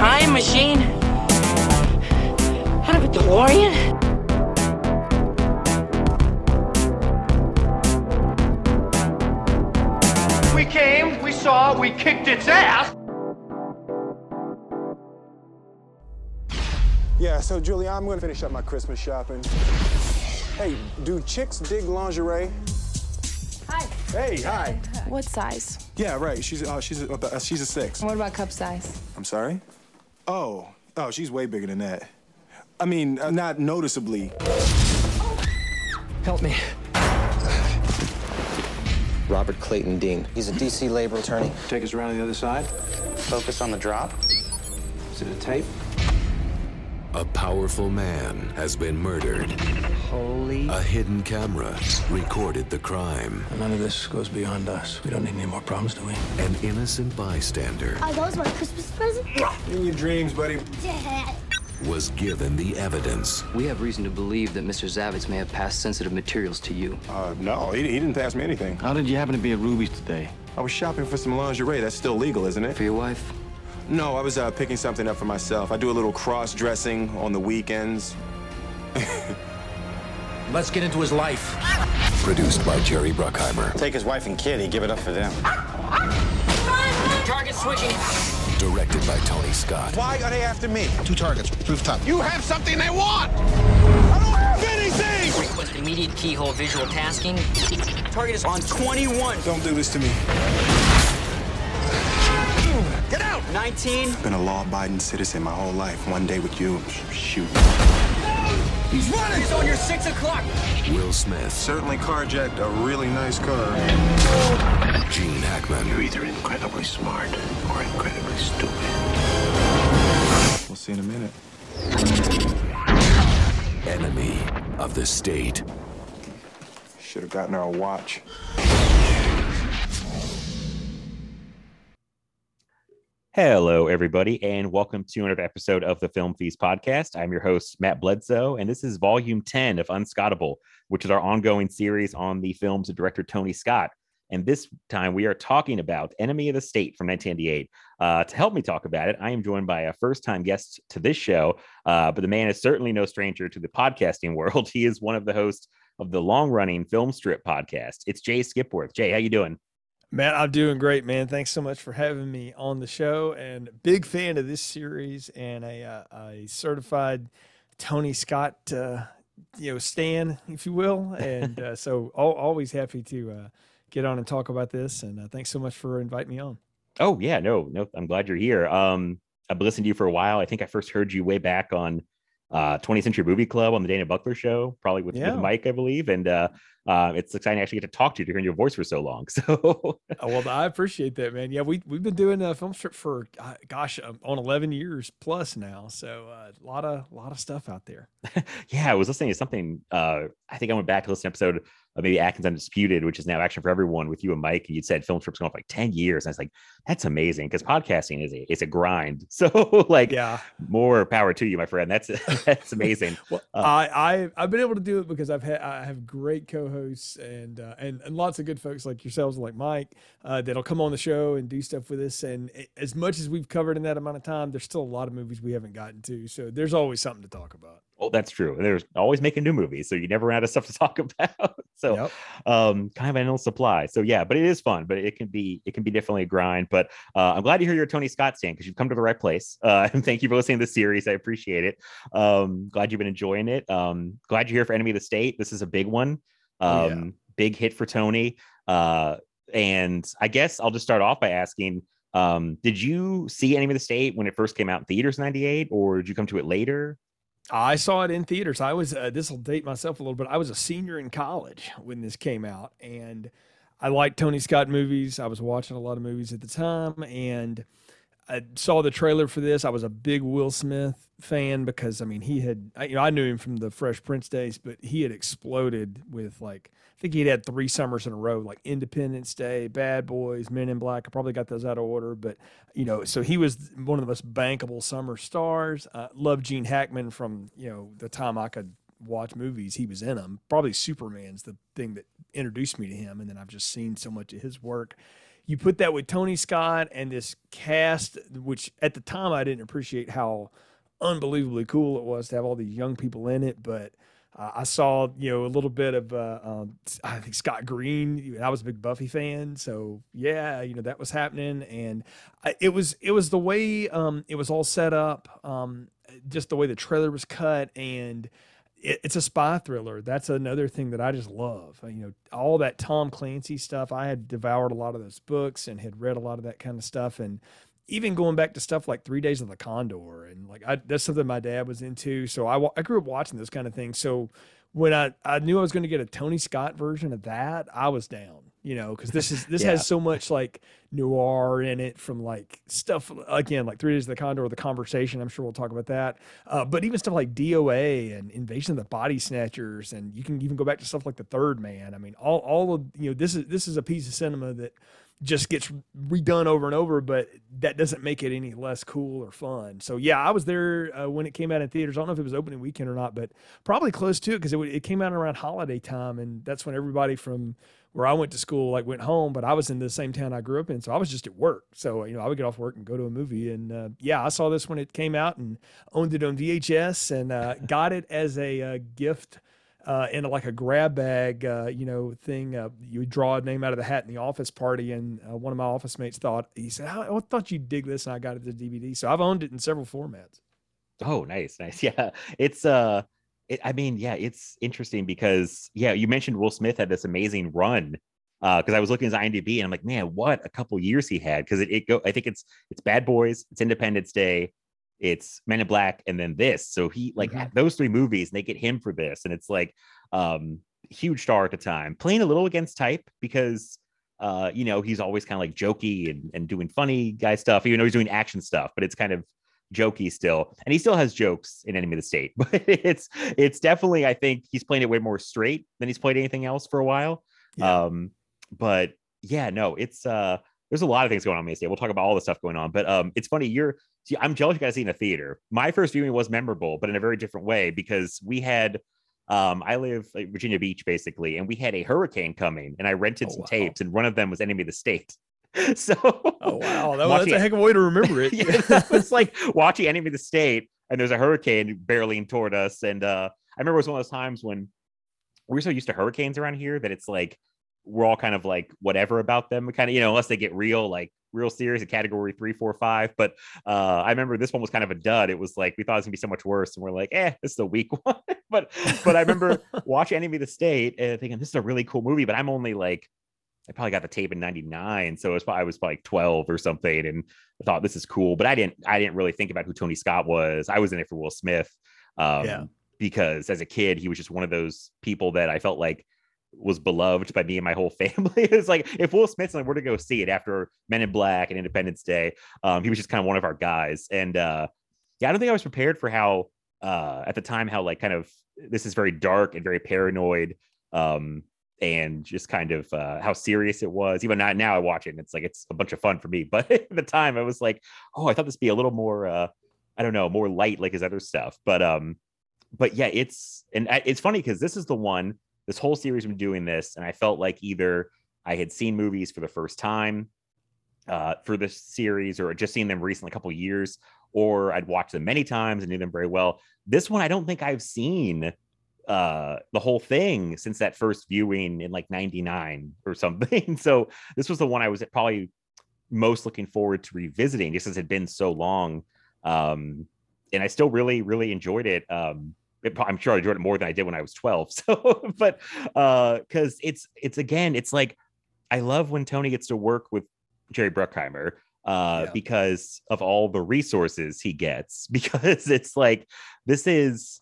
Time machine? Out of a DeLorean? We came, we saw, we kicked its ass. Yeah, so Julie, I'm gonna finish up my Christmas shopping. Hey, do chicks dig lingerie? Hi. Hey, hi. What size? Yeah, right. She's uh, she's a, uh, she's a six. What about cup size? I'm sorry. Oh, oh, she's way bigger than that. I mean, uh, not noticeably. Help me. Robert Clayton Dean. He's a DC labor attorney. Take us around the other side. Focus on the drop. Is it a tape? A powerful man has been murdered. Holy. A hidden camera recorded the crime. None of this goes beyond us. We don't need any more problems, do we? An innocent bystander Are those my Christmas presents? In your dreams, buddy. Dad. was given the evidence. We have reason to believe that Mr. Zavitz may have passed sensitive materials to you. Uh, no, he, he didn't pass me anything. How did you happen to be at Ruby's today? I was shopping for some lingerie. That's still legal, isn't it? For your wife? No, I was uh, picking something up for myself. I do a little cross-dressing on the weekends. Let's get into his life. Produced by Jerry Bruckheimer. Take his wife and kid. He give it up for them. Target switching. Directed by Tony Scott. Why are they after me? Two targets, rooftop. You have something they want. I don't have anything. Request immediate keyhole visual tasking. Target is on 21. Don't do this to me. Get out. 19. Been a law-abiding citizen my whole life. One day with you, sh- shoot. He's running. He's on your 6 o'clock. Will Smith. Certainly carjacked a really nice car. Gene Hackman. You're either incredibly smart or incredibly stupid. We'll see in a minute. Enemy of the state. Should have gotten our watch. Hello, everybody, and welcome to another episode of the Film Feast podcast. I'm your host, Matt Bledsoe, and this is volume 10 of Unscottable, which is our ongoing series on the films of director Tony Scott. And this time we are talking about Enemy of the State from 1998. Uh, to help me talk about it, I am joined by a first time guest to this show, uh, but the man is certainly no stranger to the podcasting world. He is one of the hosts of the long running Film Strip podcast. It's Jay Skipworth. Jay, how you doing? Matt, I'm doing great, man. Thanks so much for having me on the show. And big fan of this series and a, uh, a certified Tony Scott, uh, you know, stan, if you will. And uh, so al- always happy to uh, get on and talk about this. And uh, thanks so much for inviting me on. Oh yeah, no, no, I'm glad you're here. Um, I've listened to you for a while. I think I first heard you way back on uh 20th Century Movie Club on the Dana Buckler show, probably with, Yeah. with Mike, I believe. And uh, uh, it's exciting to actually get to talk to you to hear your voice for so long. So Oh, well, I appreciate that, man. Yeah, we we've been doing a film strip for uh, gosh, um, on 11 years plus now. So uh, a lot of a lot of stuff out there. yeah, I was listening to something. Uh, I think I went back to listen to episode of maybe Adkins Undisputed, which is now Action for Everyone with you and Mike, and you'd said film trips going for like 10 years. And I was like, that's amazing because podcasting is a it's a grind. So like Yeah. more power to you, my friend. That's that's amazing. Well, Uh, I, I I've been able to do it because I've had I have great co-hosts and uh, and and lots of good folks like yourselves, like Mike, uh, that'll come on the show and do stuff with us. And a- as much as we've covered in that amount of time, there's still a lot of movies we haven't gotten to. So there's always something to talk about. Oh, that's true. And There's always making new movies, so you never run out of stuff to talk about. so, um, kind of an endless supply. So yeah, but it is fun. But it can be it can be definitely a grind. But uh, I'm glad to hear you're a Tony Scott fan because you've come to the right place. Uh, and thank you for listening to this series. I appreciate it. Um, glad you've been enjoying it. Um, glad you're here for Enemy of the State. This is a big one. Um, Oh, yeah. big hit for Tony. Uh, and I guess I'll just start off by asking. Um, did you see Enemy of the State when it first came out in theaters in '98, or did you come to it later? I saw it in theaters. I was uh, this will date myself a little bit. I was a senior in college when this came out, and I liked Tony Scott movies. I was watching a lot of movies at the time, and I saw the trailer for this. I was a big Will Smith fan because I mean he had you know I knew him from the Fresh Prince days, but he had exploded with like I think he'd had three summers in a row, like Independence Day, Bad Boys, Men in Black. I probably got those out of order, but you know, so he was one of the most bankable summer stars. Uh, love Gene Hackman from you know the time I could watch movies. He was in them. Probably Superman's the thing that introduced me to him, and then I've just seen so much of his work you put that with Tony Scott and this cast, which at the time I didn't appreciate how unbelievably cool it was to have all these young people in it. But uh, I saw, you know, a little bit of, uh, um, I think Scott Green. I was a big Buffy fan, so yeah, you know that was happening, and I, it was it was the way um, it was all set up, um, just the way the trailer was cut, and it, it's a spy thriller. That's another thing that I just love. Uh, you know, all that Tom Clancy stuff. I had devoured a lot of those books and had read a lot of that kind of stuff, and even going back to stuff like Three Days of the Condor, and like I, that's something my dad was into. So I I grew up watching those kind of things. So when I I knew I was going to get a Tony Scott version of that, I was down you know, because this is this yeah. has so much like noir in it from like stuff again like Three Days of the Condor, the conversation. I'm sure we'll talk about that. Uh, but even stuff like DOA and Invasion of the Body Snatchers, and you can even go back to stuff like The Third Man. I mean, all all of you know this is this is a piece of cinema that just gets redone over and over, but that doesn't make it any less cool or fun. So yeah, I was there uh, when it came out in theaters. I don't know if it was opening weekend or not, but probably close to it because it, it came out around holiday time, and that's when everybody from where I went to school like went home, but I was in the same town I grew up in, so I was just at work. So you know, I would get off work and go to a movie. And uh, yeah, I saw this when it came out and owned it on VHS and uh, got it as a uh, gift. Uh, in like a grab bag, uh, you know, thing. Uh, you would draw a name out of the hat in the office party, and uh, one of my office mates thought he said, "I, I thought you'd dig this," and I got it as DVD. So I've owned it in several formats. Oh, nice, nice. Yeah, it's uh, it, I mean, yeah, it's interesting because yeah, you mentioned Will Smith had this amazing run because uh, I was looking at his IMDb and I'm like, man, what a couple years he had because it, it go. I think it's it's Bad Boys, it's Independence Day, it's Men in Black, and then this. So he like mm-hmm. those three movies, and they get him for this, and it's like um huge star at the time, playing a little against type because uh you know he's always kind of like jokey and and doing funny guy stuff, even though he's doing action stuff, but it's kind of jokey still and he still has jokes in enemy of the state but it's it's definitely i think he's playing it way more straight than he's played anything else for a while yeah. um but yeah no it's uh there's a lot of things going on state we'll talk about all the stuff going on but um it's funny you're see, i'm jealous you guys see in a theater my first viewing was memorable but in a very different way because we had um, I live like Virginia Beach basically, and we had a hurricane coming, and I rented oh, some wow. tapes, and one of them was Enemy of the State. so oh wow that, that's a heck of a way to remember it yeah, it's like watching enemy of the state and there's a hurricane barreling toward us and uh i remember it was one of those times when we're so used to hurricanes around here that it's like we're all kind of like whatever about them kind of you know unless they get real like real serious a category three four five but uh i remember this one was kind of a dud it was like we thought it was gonna be so much worse and we're like eh this is a weak one but but i remember watching enemy of the state and thinking this is a really cool movie but i'm only like I probably got the tape in 99. So it was probably, I was probably like 12 or something. And I thought this is cool, but I didn't, I didn't really think about who Tony Scott was. I was in it for Will Smith. Um, yeah. because as a kid, he was just one of those people that I felt like was beloved by me and my whole family. it's like if Will Smith we're to go see it after Men in Black and Independence Day. Um, he was just kind of one of our guys. And uh, yeah, I don't think I was prepared for how uh, at the time how like kind of this is very dark and very paranoid. Um, and just kind of uh, how serious it was. Even now, now I watch it and it's like it's a bunch of fun for me. But at the time, I was like, oh, I thought this would be a little more, uh, I don't know, more light like his other stuff. But um, but yeah, it's and it's funny because this is the one. This whole series been doing this, and I felt like either I had seen movies for the first time uh, for this series, or just seen them recently, a couple years, or I'd watched them many times and knew them very well. This one, I don't think I've seen uh the whole thing since that first viewing in like 99 or something so this was the one i was probably most looking forward to revisiting just as it had been so long um and i still really really enjoyed it um i'm sure i enjoyed it more than i did when i was 12 so but uh because it's it's again it's like i love when tony gets to work with jerry bruckheimer uh yeah. because of all the resources he gets because it's like this is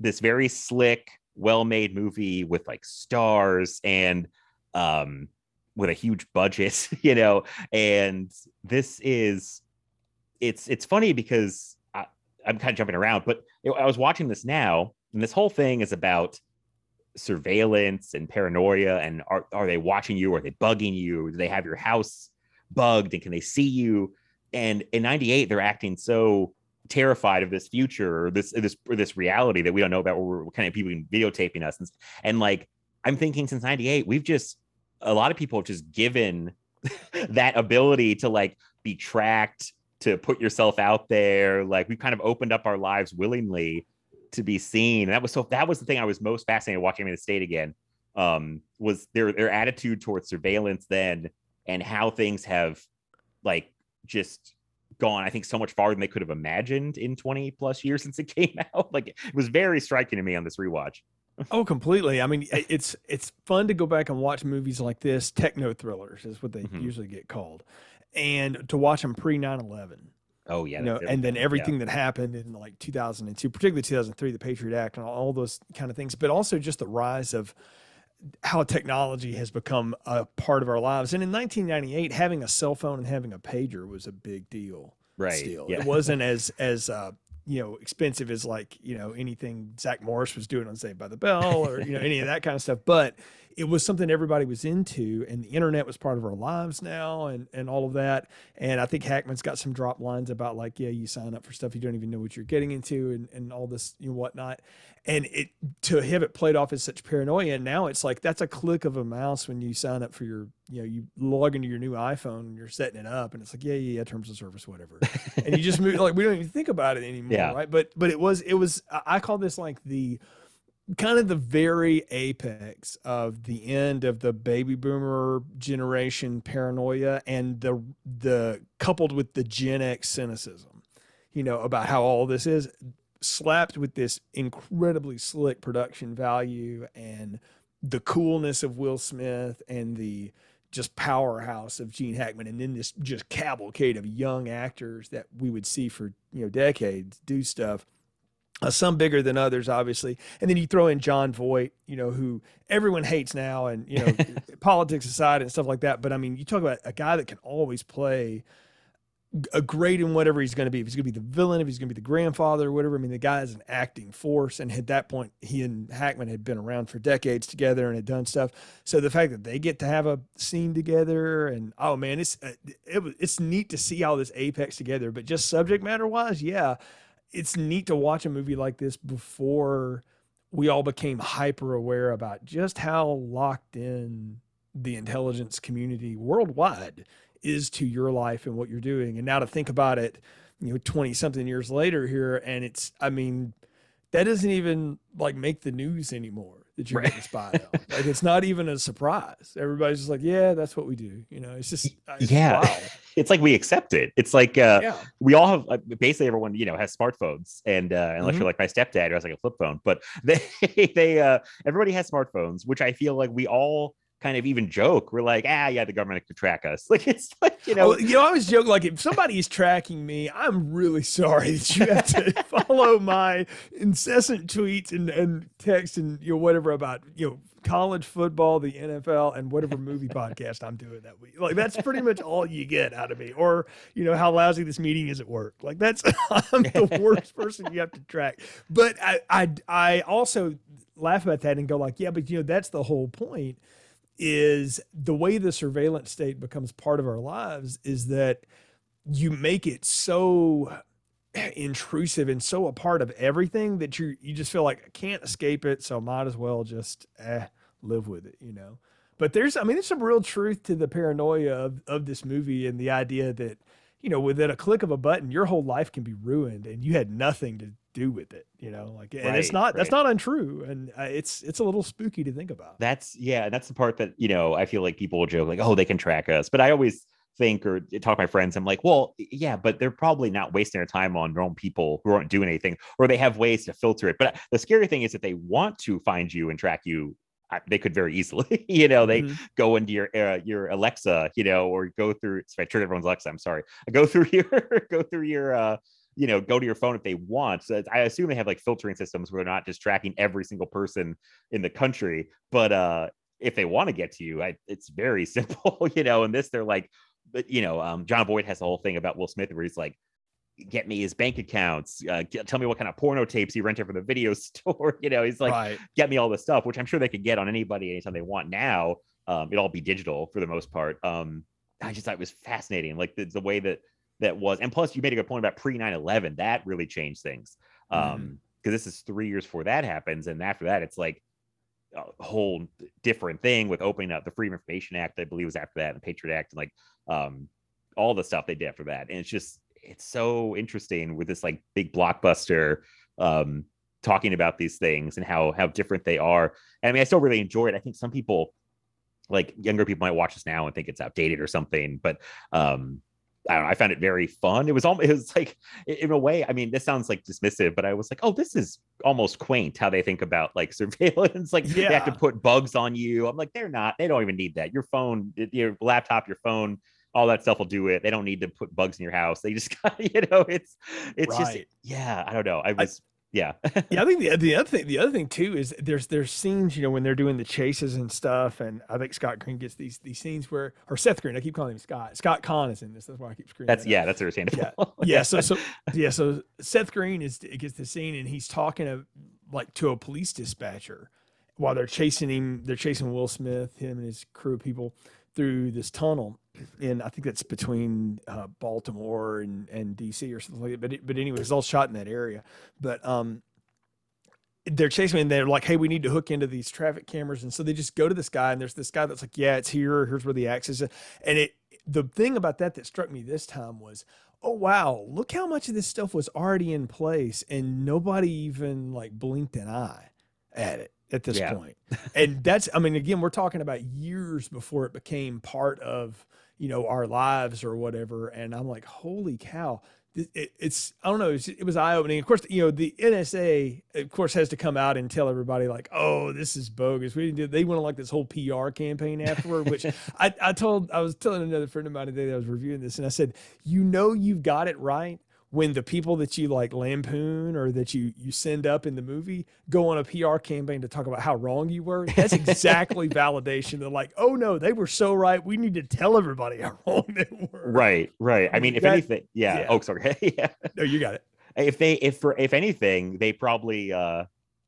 this very slick, well-made movie with like stars and um with a huge budget, you know. And this is it's it's funny because I'm kind of jumping around, but I was watching this now, and this whole thing is about surveillance and paranoia and are, are they watching you? Are they bugging you? Do they have your house bugged and can they see you? And in 98 they're acting so terrified of this future or this this or this reality that we don't know about where we're kind of people videotaping us and, and like i'm thinking since 98 we've just a lot of people have just given that ability to like be tracked to put yourself out there like we've kind of opened up our lives willingly to be seen. And that was so that was the thing I was most fascinated watching in the state again. Um, was their their attitude towards surveillance then and how things have like just gone, I think, so much farther than they could have imagined in 20 plus years since it came out. Like it was very striking to me on this rewatch. oh, completely. I mean, it's it's fun to go back and watch movies like this. Techno thrillers is what they mm-hmm. usually get called, and to watch them pre 9 11 Oh yeah, you know, and then everything yeah. that happened in like 2002, particularly 2003, the Patriot Act and all those kind of things, but also just the rise of how technology has become a part of our lives. And in 1998, having a cell phone and having a pager was a big deal. Right. Still, yeah. it wasn't as as uh, you know expensive as like you know anything Zach Morris was doing on Saved by the Bell or you know any of that kind of stuff, but it was something everybody was into and the internet was part of our lives now and and all of that. And i think hackman's got some drop lines about like yeah you sign up for stuff you don't even know what you're getting into and, and all this you know whatnot. And it to have it played off as such paranoia and now it's like that's a click of a mouse when you sign up for your you know you log into your new iphone and you're setting it up and it's like yeah yeah, yeah terms of service whatever. And you just move like we don't even think about it anymore yeah. right? But but it was it was i call this like the kind of the very apex of the end of the baby boomer generation paranoia and the the coupled with the Gen X cynicism, you know, about how all this is slapped with this incredibly slick production value and the coolness of Will Smith and the just powerhouse of Gene Hackman and then this just cavalcade of young actors that we would see for, you know, decades do stuff uh, some bigger than others, obviously. And then you throw in Jon Voight, you know, who everyone hates now, and you know, politics aside and stuff like that. But I mean, you talk about a guy that can always play a great in whatever he's going to be. If he's going to be the villain, if he's going to be the grandfather, or whatever. I mean, the guy is an acting force, and at that point, he and Hackman had been around for decades together and had done stuff. So the fact that they get to have a scene together, and oh man, it's uh, it, it's neat to see all this apex together. But just subject matter wise, yeah it's neat to watch a movie like this before we all became hyper aware about just how locked in the intelligence community worldwide is to your life and what you're doing. And now to think about it, you know, 20 something years later here, and it's, I mean, that doesn't even like make the news anymore that you're right. getting spied on. Like it's not even a surprise. Everybody's just like, yeah, that's what we do. You know, it's just it's yeah. Wild. it's like we accept it. It's like uh, yeah. we all have uh, basically everyone you know has smartphones, and uh, unless mm-hmm. you're like my stepdad who has like a flip phone, but they they uh, everybody has smartphones, which I feel like we all kind of even joke. We're like, ah, yeah, the government could track us. Like it's like you know, oh, you know, I always joke like if somebody is tracking me, I'm really sorry that you have to follow my incessant tweets and and text and you know whatever about you know college football, the NFL, and whatever movie podcast I'm doing that week. Like that's pretty much all you get out of me. Or you know how lousy this meeting is at work. Like that's I'm the worst person you have to track. But I I I also laugh about that and go like, yeah, but you know that's the whole point is the way the surveillance state becomes part of our lives is that you make it so intrusive and so a part of everything that you you just feel like I can't escape it, so might as well just eh, live with it, you know. But there's I mean there's some real truth to the paranoia of, of this movie and the idea that you know within a click of a button your whole life can be ruined and you had nothing to do with it you know like and right, it's not right. that's not untrue and uh, it's it's a little spooky to think about that's yeah that's the part that you know i feel like people will joke like oh they can track us but i always think or talk to my friends i'm like well yeah but they're probably not wasting their time on normal people who aren't doing anything or they have ways to filter it but the scary thing is that they want to find you and track you they could very easily, you know, they mm-hmm. go into your uh, your Alexa, you know, or go through. If I trigger everyone's Alexa, I'm sorry. I go through your go through your uh, you know go to your phone if they want. So I assume they have like filtering systems where they're not just tracking every single person in the country, but uh, if they want to get to you, I, it's very simple, you know. And this, they're like, but you know, um, Jon Voight has the whole thing about Will Smith where he's like, get me his bank accounts, uh, get, tell me what kind of porno tapes he rented from the video store. You know, he's like, Right. get me all this stuff, which I'm sure they could get on anybody anytime they want now. Um, it'll all be digital for the most part. Um, I just thought it was fascinating, like the, the way that that was, and plus you made a good point about pre 9/11. That really changed things. Um, because this is three years before that happens, and after that, it's like a whole different thing with opening up the Freedom of Information Act, I believe was after that, and the Patriot Act, and like um all the stuff they did after that. And it's just it's so interesting with this like big blockbuster um talking about these things and how how different they are. And I mean, I still really enjoy it. I think some people like younger people might watch this now and think it's outdated or something, but um I don't know. I found it very fun. It was almost, it was like, in a way, I mean, this sounds like dismissive, but I was like, oh, this is almost quaint how they think about like surveillance. like they have to put bugs on you. I'm like, they're not, they don't even need that. Your phone, your laptop, your phone, all that stuff will do it. They don't need to put bugs in your house. They just got, you know, it's, it's just, yeah, I don't know. I was, yeah. yeah, I think the the other thing the other thing too is there's there's scenes you know when they're doing the chases and stuff, and I think Scott Green gets these these scenes where or Seth Green, I keep calling him Scott. Scott Caan is in this. That's why I keep screaming. That's, that yeah, that's understandable. Yeah, yeah. So so yeah. So Seth Green is gets the scene and he's talking to like to a police dispatcher while they're chasing him. They're chasing Will Smith, him and his crew of people through this tunnel, and I think that's between uh, Baltimore and and DC or something like that. But it, but anyway, it's all shot in that area. But um, they're chasing me and they're like, hey, we need to hook into these traffic cameras. And so they just go to this guy and there's this guy that's like, yeah, it's here. Here's where the axe is. And it, the thing about that that struck me this time was, oh, wow, look how much of this stuff was already in place and nobody even like blinked an eye at it at this Yeah. point. And that's, I mean, again, we're talking about years before it became part of, you know, our lives or whatever. And I'm like, holy cow. It, it- it's I don't know it was eye opening. Of course, you know the NSA of course has to come out and tell everybody like, oh, this is bogus. We didn't do. They went on like this whole PR campaign afterward, which I I told I was telling another friend of mine today that I was reviewing this, and I said, you know, you've got it right when the people that you like lampoon or that you you send up in the movie go on a PR campaign to talk about how wrong you were. That's exactly validation. They're like, oh no, they were so right. We need to tell everybody how wrong they were. right. Right. I mean, if That- anything, yeah. yeah. Oh, sorry. yeah. No, you got it. if they if for if anything they probably uh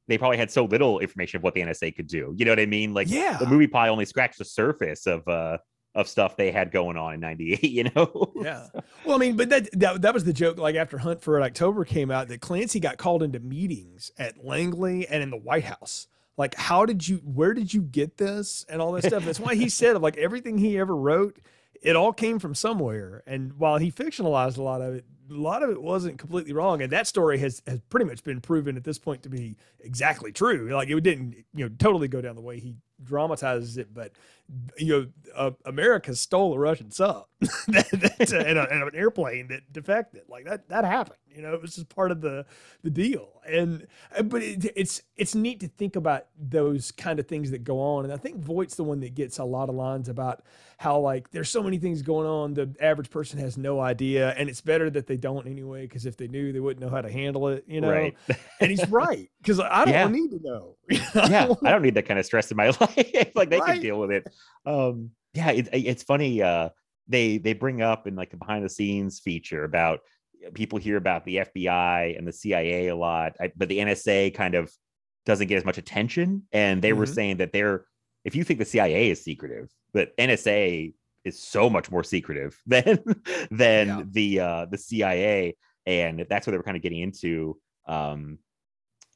they probably had so little information of what the NSA could do. You know what I mean? Like Yeah. the movie probably only scratched the surface of uh of stuff they had going on in 98, you know? Yeah. Well, I mean, but that, that that was the joke. Like after Hunt for Red October came out, that Clancy got called into meetings at Langley and in the White House. Like, how did you? Where did you get this and all this stuff? That's why he said "Of like everything he ever wrote, it all came from somewhere. And while he fictionalized a lot of it, a lot of it wasn't completely wrong. And that story has has pretty much been proven at this point to be exactly true. Like it didn't, you know, totally go down the way he dramatizes it, but you know, uh, America stole a Russian sub and, a, and an airplane that defected. Like that, that happened. You know, it was just part of the the deal. And uh, but it, it's it's neat to think about those kind of things that go on. And I think Voight's the one that gets a lot of lines about how like there's so many things going on. The average person has no idea, and it's better that they don't anyway. Because if they knew, they wouldn't know how to handle it. You know, Right. and he's right because I don't Yeah. need to know. yeah, I don't need that kind of stress in my life. like they Right. can deal with it. Um, yeah, it, it's funny. Uh, they they bring up in like the behind the scenes feature about people hear about the FBI and the CIA a lot, I, but the NSA kind of doesn't get as much attention. And they were Mhm. saying that they're if you think the CIA is secretive, but NSA is so much more secretive than than Yeah. the uh, the CIA, and that's what they were kind of getting into. Um,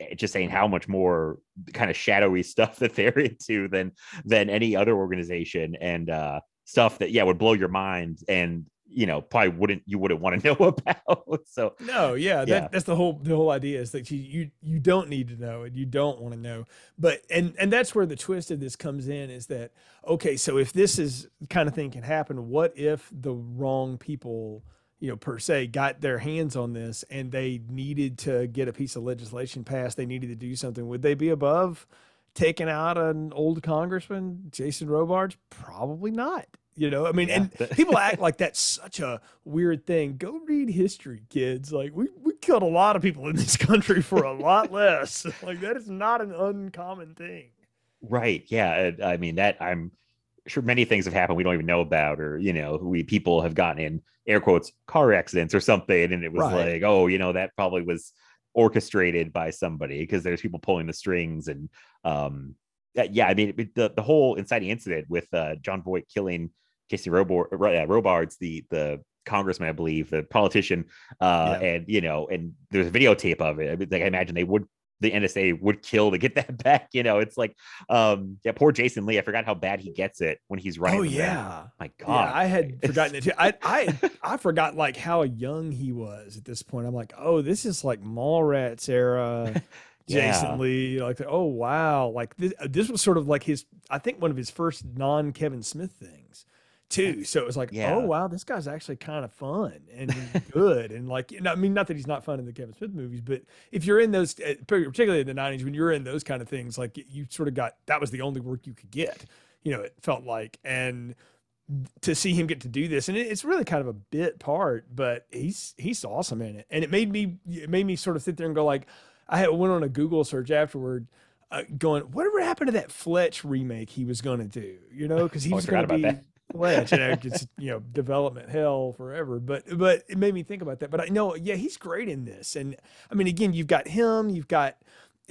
eh, just saying how much more kind of shadowy stuff that they're into than than any other organization and uh stuff that yeah would blow your mind and you know probably wouldn't you wouldn't want to know about so No, yeah, that, Yeah. that's the whole the whole idea is that you, you you don't need to know and you don't want to know. But and and that's where the twist of this comes in is that okay, so if this is kind of thing can happen, what if the wrong people, you know, per se, got their hands on this and they needed to get a piece of legislation passed, they needed to do something, would they be above taking out an old congressman, Jason Robards? Probably not. You know, I mean, Yeah. and people act like that's such a weird thing. Go read history, kids. Like we we killed a lot of people in this country for a lot less. Like that is not an uncommon thing. Right. Yeah. I mean, that I'm sure many things have happened we don't even know about, or, you know, we people have gotten in air quotes car accidents or something. And it was Right. like, oh, you know, that probably was orchestrated by somebody because there's people pulling the strings. And, um, yeah, yeah I mean, it- the, the whole inciting incident with uh, Jon Voight killing Casey Robar- uh, Robards, the, the, congressman i believe the politician uh Yeah. and you know and there's a videotape of it I mean, like i imagine they would the nsa would kill to get that back you know it's like um yeah poor jason lee i forgot how bad he gets it when he's running Oh yeah. my Yeah, god I had forgotten it too. I I I forgot like how young he was at this point. I'm like, oh, this is like Mallrats era. Yeah. Jason Lee, like, oh wow, like this, this was sort of like his, I think one of his first non Kevin Smith things, too. So it was like, Yeah. oh wow, this guy's actually kind of fun and good, and like, you know, I mean, not that he's not fun in the Kevin Smith movies, but if you're in those, uh, particularly in the '90s, when you're in those kind of things, like you sort of got that was the only work you could get, you know, it felt like, and to see him get to do this and it- it's really kind of a bit part but he's he's awesome in it. And it made me it made me sort of sit there and go like i had went on a google search afterward uh, going whatever happened to that fletch remake he was going to do? You know because he Oh, I was forgot going to about be fletch you know it's you know development hell forever but but it made me think about that but i know yeah he's great in this and i mean again you've got him you've got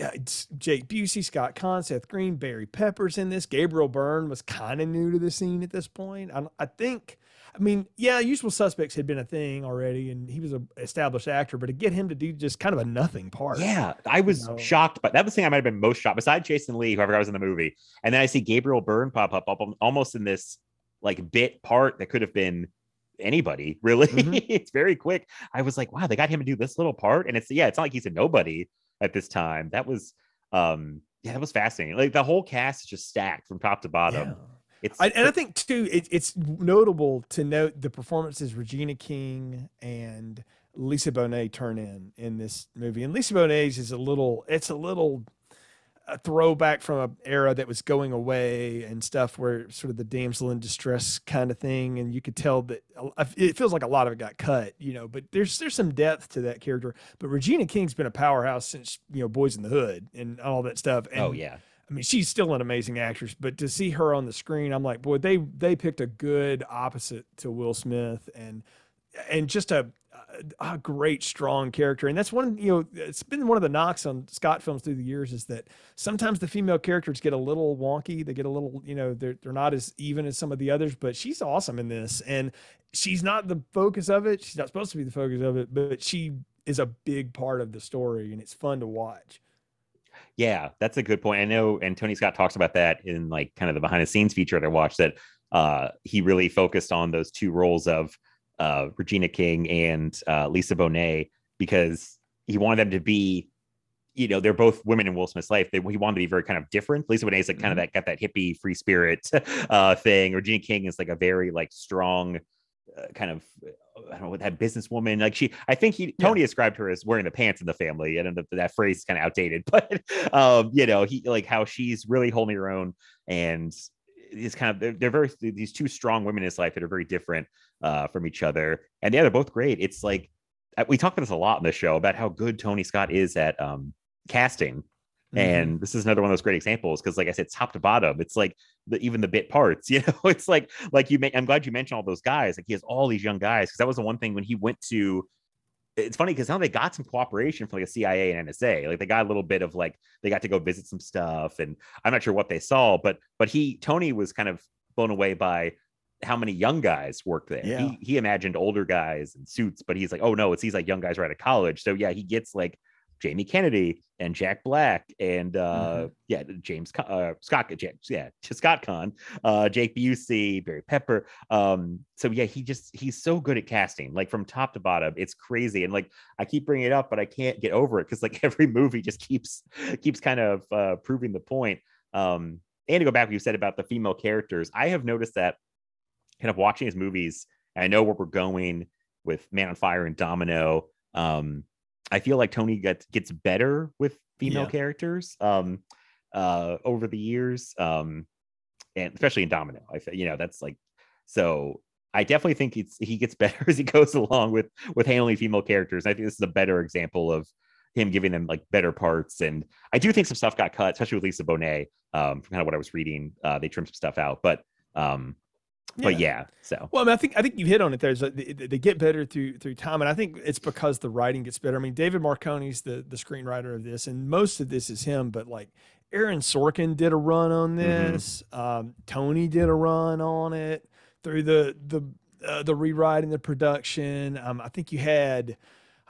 uh, it's Jake Busey, Scott Caan, Seth Green, Barry Peppers in this. Gabriel Byrne was kind of new to the scene at this point. I, I think, I mean, yeah, Usual Suspects had been a thing already, and he was an established actor, but to get him to do just kind of a nothing part. yeah i was know. shocked but that was the thing i might have been most shocked besides jason lee whoever I was in the movie and then i see gabriel byrne pop up, up almost in this like bit part that could have been anybody really. Mhm. it's very quick. I was like wow they got him to do this little part? And it's yeah it's not like he's a nobody at this time. That was um yeah that was fascinating. Like the whole cast is just stacked from top to bottom. Yeah. it's I, and I think too, it, it's notable to note the performances Regina King and Lisa Bonet turn in in this movie. And Lisa Bonet's is a little, it's a little a throwback from an era that was going away and stuff where sort of the damsel in distress kind of thing. And you could tell that it feels like a lot of it got cut, you know, but there's, there's some depth to that character. But Regina King's been a powerhouse since, you know, Boys in the Hood and all that stuff. Oh, and oh yeah I mean, she's still an amazing actress, but to see her on the screen, I'm like, boy, they they picked a good opposite to Will Smith, and and just a a great strong character. And that's one, you know, it's been one of the knocks on Scott films through the years is that sometimes the female characters get a little wonky. They get a little, you know, they're they're not as even as some of the others. But she's awesome in this, and she's not the focus of it. She's not supposed to be the focus of it, but she is a big part of the story, and it's fun to watch. Yeah, that's a good point. I know, and Tony Scott talks about that in like kind of the behind the scenes feature that I watched. That uh, he really focused on those two roles of uh, Regina King and uh, Lisa Bonet because he wanted them to be, you know, they're both women in Will Smith's life. They, he wanted to be very kind of different. Lisa Bonet is like kind of that got that hippie free spirit uh, thing. Regina King is like a very like strong. Uh, kind of I don't know what that businesswoman like she I think he Tony described her as wearing the pants in the family and that, that phrase is kind of outdated but um you know he like how she's really holding her own and it's kind of they're, they're very these two strong women in his life that are very different uh from each other. And yeah they're both great. It's like uh, we talk about this a lot in the show about how good Tony Scott is at um casting. And this is another one of those great examples because like i said top to bottom it's like the, even the bit parts you know it's like like you may, i'm glad you mentioned all those guys. Like he has all these young guys because that was the one thing when he went to it's funny because now they got some cooperation from like a cia and nsa like they got a little bit of like they got to go visit some stuff and i'm not sure what they saw but but he tony was kind of blown away by how many young guys work there. Yeah. He, he imagined older guys in suits, but he's like, oh no, it's these like young guys right out of college. So yeah, he gets like Jamie Kennedy and Jack Black and uh yeah, James uh, Scott yeah, Scott Caan, uh Jake Busey, Barry Pepper. Um so yeah, he just he's so good at casting, like from top to bottom. It's crazy and like I keep bringing it up but I can't get over it cuz like every movie just keeps keeps kind of uh proving the point. Um and to go back what you said about the female characters, I have noticed that kind of watching his movies, and I know where we're going with Man on Fire and Domino. Um, I feel like Tony gets gets better with female Yeah. characters um, uh, over the years, um, and especially in Domino. I feel you know that's like So I definitely think it's he gets better as he goes along with with handling female characters. I think this is a better example of him giving them like better parts. And I do think some stuff got cut, especially with Lisa Bonet. Um, from kind of what I was reading, uh, they trimmed some stuff out, but um, but yeah. So well, I mean, I think I think you hit on it. There's a, they, they, get better through through time, and I think it's because the writing gets better. I mean, David Marconi's the the screenwriter of this, and most of this is him. But like Aaron Sorkin did a run on Mm-hmm. this. Um, Tony did a run on it through the the uh, the rewriting, the production. Um, I think you had.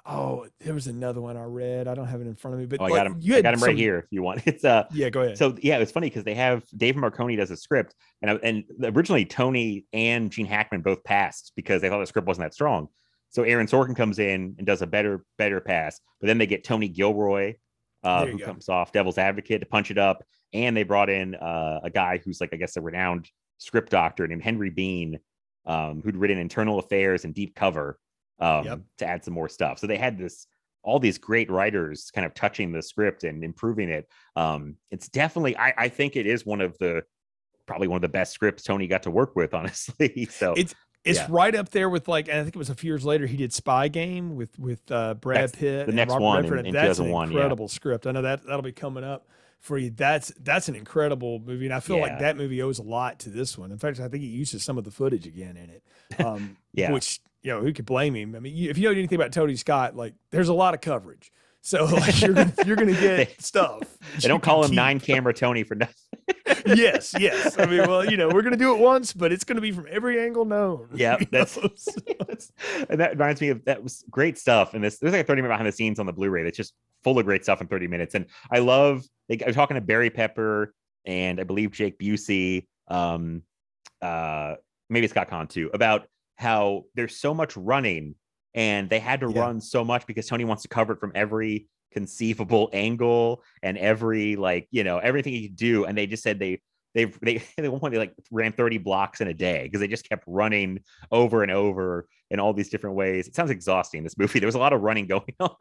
Oh, there was another one I read. I don't have it in front of me, but Oh, I like, got him. You I got him some- right here. If you want, it's uh. Yeah, go ahead. So yeah, it's funny because they have Dave Marconi does a script, and I- and originally Tony and Gene Hackman both passed because they thought the script wasn't that strong. So Aaron Sorkin comes in and does a better better pass, but then they get Tony Gilroy, uh, who go. comes off Devil's Advocate to punch it up, and they brought in uh, a guy who's like I guess a renowned script doctor named Henry Bean, um, who'd written Internal Affairs and Deep Cover um, Yep. to add some more stuff. So they had this all these great writers kind of touching the script and improving it. Um, it's definitely, I, I think it is one of the probably one of the best scripts Tony got to work with, honestly. So it's it's yeah. right up there with like, and I think it was a few years later he did Spy Game with with uh, Brad That's Pitt. the and next Robert one Redford, in- in that's an 2001, yeah. incredible script. I know that that'll be coming up for you. That's that's an incredible movie, and I feel Yeah. like that movie owes a lot to this one. In fact, I think it uses some of the footage again in it. Um, Yeah. which you know who could blame him? I mean, you, if you know anything about Tony Scott, like there's a lot of coverage. So like you're gonna, you're gonna get stuff. they don't call him keep. nine camera Tony for nothing. yes, yes. I mean, well, you know, we're gonna do it once, but it's gonna be from every angle known. Yeah, that's, know? So- that's- and that reminds me of that was great stuff. And this there's like a 30 minute behind the scenes on the Blu-ray that's just full of great stuff in 30 minutes. And I love they I was talking to Barry Pepper and I believe Jake Busey, um, uh, maybe Scott Caan too, about how there's so much running and they had to Yeah. run so much because Tony wants to cover it from every conceivable angle and every like you know everything he could do and they just said they they've they at one point they like ran 30 blocks in a day because they just kept running over and over in all these different ways it sounds exhausting this movie there was a lot of running going on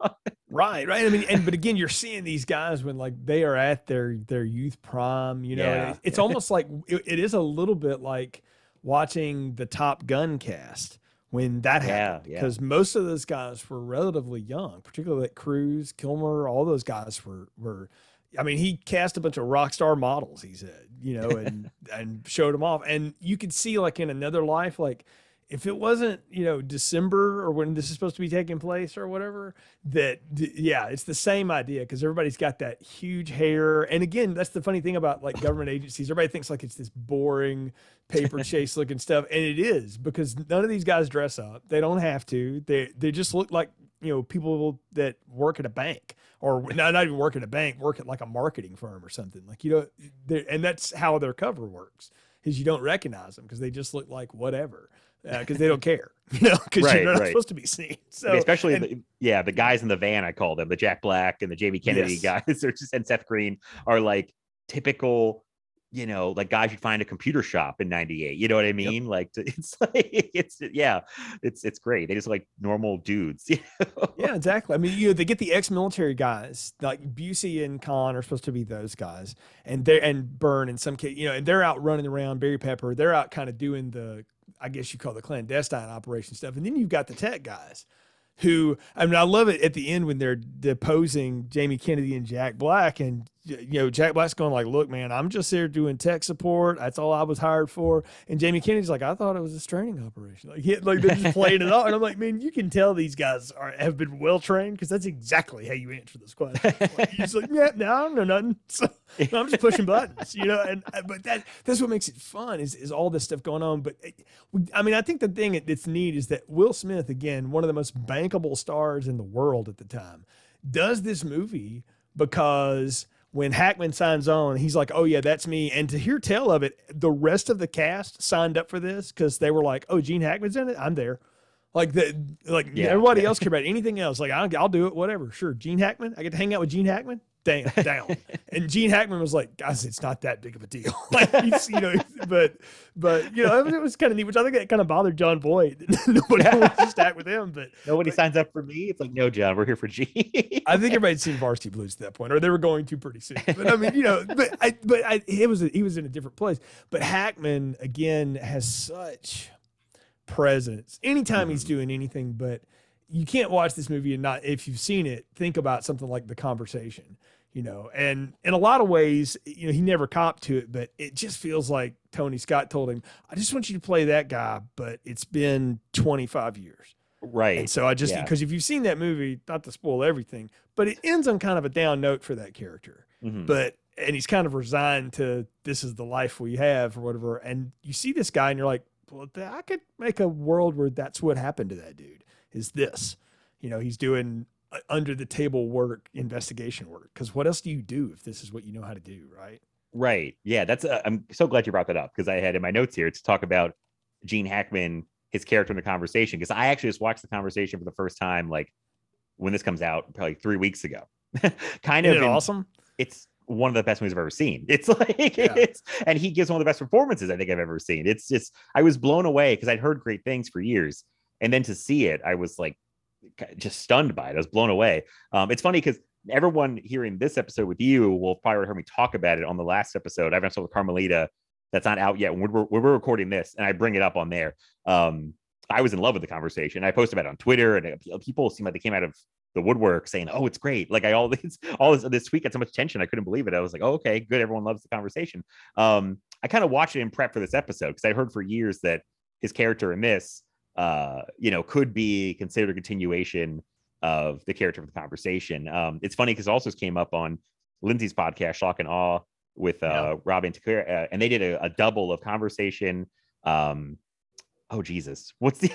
Right, right. I mean, and but again, you're seeing these guys when like they are at their their youth prime. You know, Yeah. it's almost like it, it is a little bit like watching the Top Gun cast when that Yeah, happened yeah. because most of those guys were relatively young, particularly like Cruise, Kilmer, all those guys were were. I mean, he cast a bunch of rock star models. He said, you know, and and showed them off, and you could see like in another life, like if it wasn't you know December or when this is supposed to be taking place or whatever, that yeah, it's the same idea because everybody's got that huge hair, and again, that's the funny thing about like government agencies. Everybody thinks like it's this boring paper chase looking stuff, and it is because none of these guys dress up. They don't have to. They they just look like you know people that work at a bank or not, not even work at a bank, work at like a marketing firm or something. Like you know, and that's how their cover works. Is you don't recognize them because they just look like whatever Uh, because they don't care, you know, because Right, you're not right. supposed to be seen. So especially and- the, yeah the guys in the van i call them the jack black and the jamie kennedy Yes. guys are just and seth green are like typical you know like guys you'd find a computer shop in 98 you know what i mean like to- it's like it's yeah it's it's great they just like normal dudes you know? yeah, exactly. I mean, you know, they get the ex-military guys like Busey and Caan are supposed to be those guys, and they and Byrne in some case, you know, and they're out running around. Barry Pepper, they're out kind of doing the, I guess you call the clandestine operation stuff, and then you've got the tech guys, who I mean, I love it at the end when they're deposing Jamie Kennedy and Jack Black, and you know, Jack Black's going like, "Look, man, I'm just here doing tech support. That's all I was hired for." And Jamie Kennedy's like, "I thought it was a training operation." Like, he, like they're just playing it off, and I'm like, "Man, you can tell these guys are have been well trained because that's exactly how you answer this question." Like, he's like, "Yeah, no, I don't know nothing. So, I'm just pushing buttons, you know." And uh, but that that's what makes it fun is is all this stuff going on. But it, I mean, I think the thing that's neat is that Will Smith, again, one of the most bankable stars in the world at the time, does this movie because when Hackman signs on, he's like, "Oh yeah, that's me." And to hear tell of it, the rest of the cast signed up for this because they were like, "Oh, Gene Hackman's in it. I'm there." Like the like Yeah. everybody else care about anything else. Like I'll, I'll do it, whatever. Sure, Gene Hackman. I get to hang out with Gene Hackman. Down, down. and Gene Hackman was like, guys, it's not that big of a deal. like, he's, you know, but, but, you know, it was, it was kind of neat, which I think that kind of bothered Jon Voight. Nobody wants to stack with him, but Nobody but, signs up for me. It's like, no, John, we're here for Gene. I think everybody'd seen Varsity Blues at that point, or they were going to pretty soon. But I mean, you know, but I, but I, it was, a, he was in a different place. But Hackman, again, has such presence anytime mm-hmm. he's doing anything, but you can't watch this movie and not, if you've seen it, think about something like The Conversation you know, and in a lot of ways, you know, he never copped to it, but it just feels like Tony Scott told him, I just want you to play that guy, but it's been 25 years. Right. And so I just, because yeah. if you've seen that movie, not to spoil everything, but it ends on kind of a down note for that character. Mm-hmm. But, and he's kind of resigned to this is the life we have or whatever. And you see this guy and you're like, well, I could make a world where that's what happened to that dude is this. You know, he's doing under the table work, investigation work. Because what else do you do if this is what you know how to do, right? Right. Yeah. That's. Uh, I'm so glad you brought that up because I had in my notes here to talk about Gene Hackman, his character in the conversation. Because I actually just watched the conversation for the first time, like when this comes out, probably three weeks ago. kind Isn't of it awesome. It's one of the best movies I've ever seen. It's like yeah. it's and he gives one of the best performances I think I've ever seen. It's just I was blown away because I'd heard great things for years. And then to see it, I was like just stunned by it. I was blown away. Um, it's funny because everyone hearing this episode with you will probably heard me talk about it on the last episode. I've episode with Carmelita that's not out yet. When we're, when we're recording this, and I bring it up on there. Um, I was in love with the conversation. I posted about it on Twitter, and people seem like they came out of the woodwork saying, "Oh, it's great!" Like I all this all this this week got so much attention, I couldn't believe it. I was like, "Oh, okay, good. Everyone loves the conversation." Um, I kind of watched it in prep for this episode because I heard for years that his character in this uh, you know, could be considered a continuation of the character of the conversation. Um, it's funny because it also came up on Lindsay's podcast, Shock and Awe, with uh, yeah. Robin Takira, uh, and they did a, a, double of conversation. Um, oh Jesus, what's the?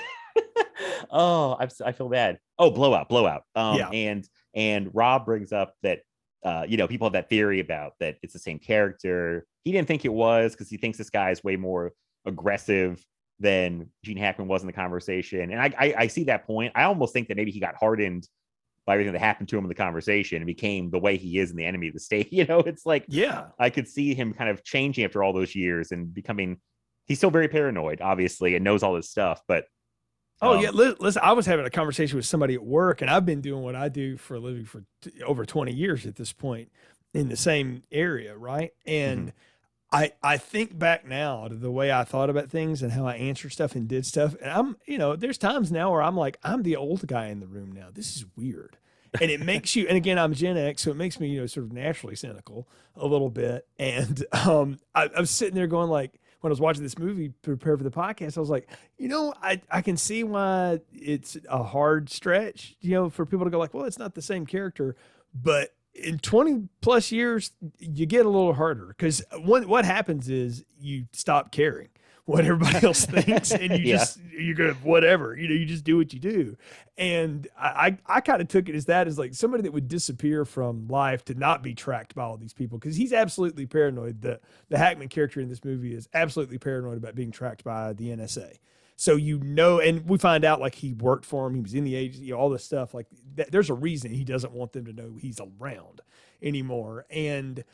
oh, I'm, I feel bad. Oh, blowout, blowout. Um, yeah. and and Rob brings up that uh, you know people have that theory about that it's the same character. He didn't think it was because he thinks this guy is way more aggressive than Gene Hackman was in the conversation. And I, I, I see that point. I almost think that maybe he got hardened by everything that happened to him in the conversation and became the way he is in the enemy of the state. You know, it's like, yeah, I could see him kind of changing after all those years and becoming, he's still very paranoid, obviously, and knows all this stuff. But Oh um, yeah, listen. I was having a conversation with somebody at work, and I've been doing what I do for a living for t- over twenty years at this point in the same area, right? And mm-hmm. I, I think back now to the way I thought about things and how I answered stuff and did stuff. And I'm, you know, there's times now where I'm like, I'm the old guy in the room now. This is weird. And it makes you, and again, I'm Gen X, so it makes me, you know, sort of naturally cynical a little bit. And um, I, I was sitting there going like, when I was watching this movie, prepare for the podcast, I was like, you know, I, I can see why it's a hard stretch, you know, for people to go like, well, it's not the same character, but in 20 plus years, you get a little harder because what, what happens is you stop caring what everybody else thinks and you yeah. just you're gonna whatever you know you just do what you do. And i i, I kind of took it as that as like somebody that would disappear from life to not be tracked by all these people because he's absolutely paranoid. The the hackman character in this movie is absolutely paranoid about being tracked by the nsa so you know, and we find out like he worked for him, he was in the agency, you know, all this stuff. Like th- there's a reason he doesn't want them to know he's around anymore. And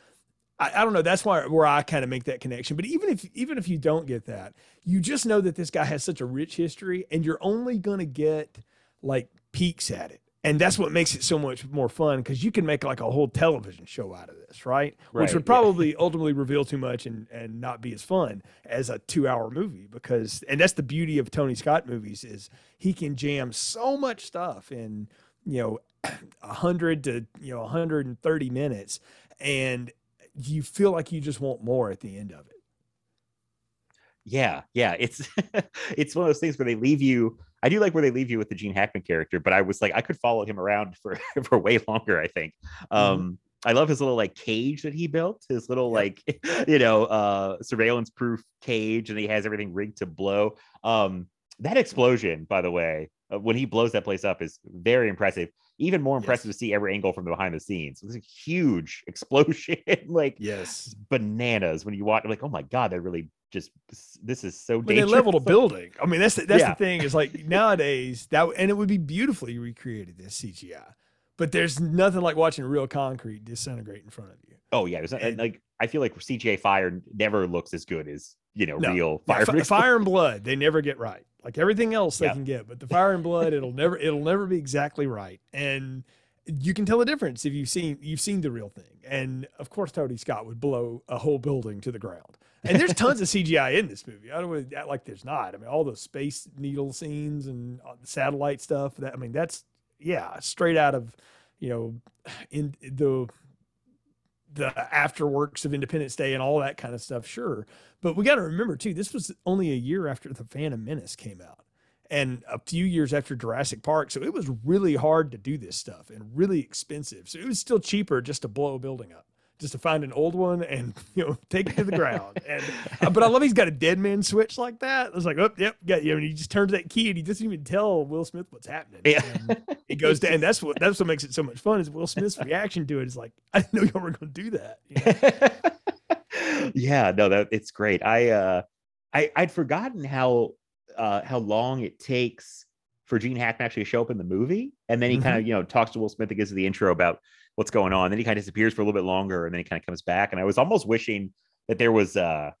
I, I don't know. That's why where I kind of make that connection. But even if even if you don't get that, you just know that this guy has such a rich history, and you're only gonna get like peeks at it and that's what makes it so much more fun because you can make like a whole television show out of this, right? right Which would probably yeah. ultimately reveal too much and and not be as fun as a two hour movie because and that's the beauty of Tony Scott movies is he can jam so much stuff in you know a hundred to you know 130 minutes and you feel like you just want more at the end of it. Yeah, yeah, it's it's one of those things where they leave you I do like where they leave you with the Gene Hackman character, but I was like, I could follow him around for for way longer. I think. Mm-hmm. Um, I love his little like cage that he built, his little like you know uh, surveillance proof cage, and he has everything rigged to blow. Um, that explosion, by the way, uh, when he blows that place up, is very impressive. Even more impressive yes. to see every angle from the behind the scenes. It's a huge explosion, like yes, bananas. When you watch, like, oh my god, that really just this is so dangerous. They leveled a building. I mean, that's the, that's yeah. the thing is like nowadays that and it would be beautifully recreated as CGI, but there's nothing like watching real concrete disintegrate in front of you. Oh yeah, there's not, and, like I feel like CGI fire never looks as good as you know No. real fire. fi- fire and blood, they never get right. Like everything else they Yeah. can get, but the fire and blood, it'll never it'll never be exactly right. And you can tell the difference if you've seen you've seen the real thing. And of course, Tony Scott would blow a whole building to the ground. And there's tons of CGI in this movie. I don't want act like there's not. I mean, all those space needle scenes and uh, satellite stuff. That I mean, that's yeah, straight out of you know, in the the afterworks of Independence Day and all that kind of stuff, sure. But we got to remember too, this was only a year after the Phantom Menace came out, and a few years after Jurassic Park. So it was really hard to do this stuff and really expensive. So it was still cheaper just to blow a building up, just to find an old one and you know take it to the ground. And uh, but I love he's got a dead man switch like that. I was like, oh yep, got you. And he just turns that key and he doesn't even tell Will Smith what's happening. Yeah. And it goes down. And that's what that's what makes it so much fun is Will Smith's reaction to it is like, I didn't know y'all were going to do that. you know? yeah, no, that it's great. I uh I I'd forgotten how uh how long it takes for Gene Hackman actually to show up in the movie. And then he kind of, you know, talks to Will Smith and gives the intro about what's going on. And Then he kind of disappears for a little bit longer and then he kind of comes back. And I was almost wishing that there was uh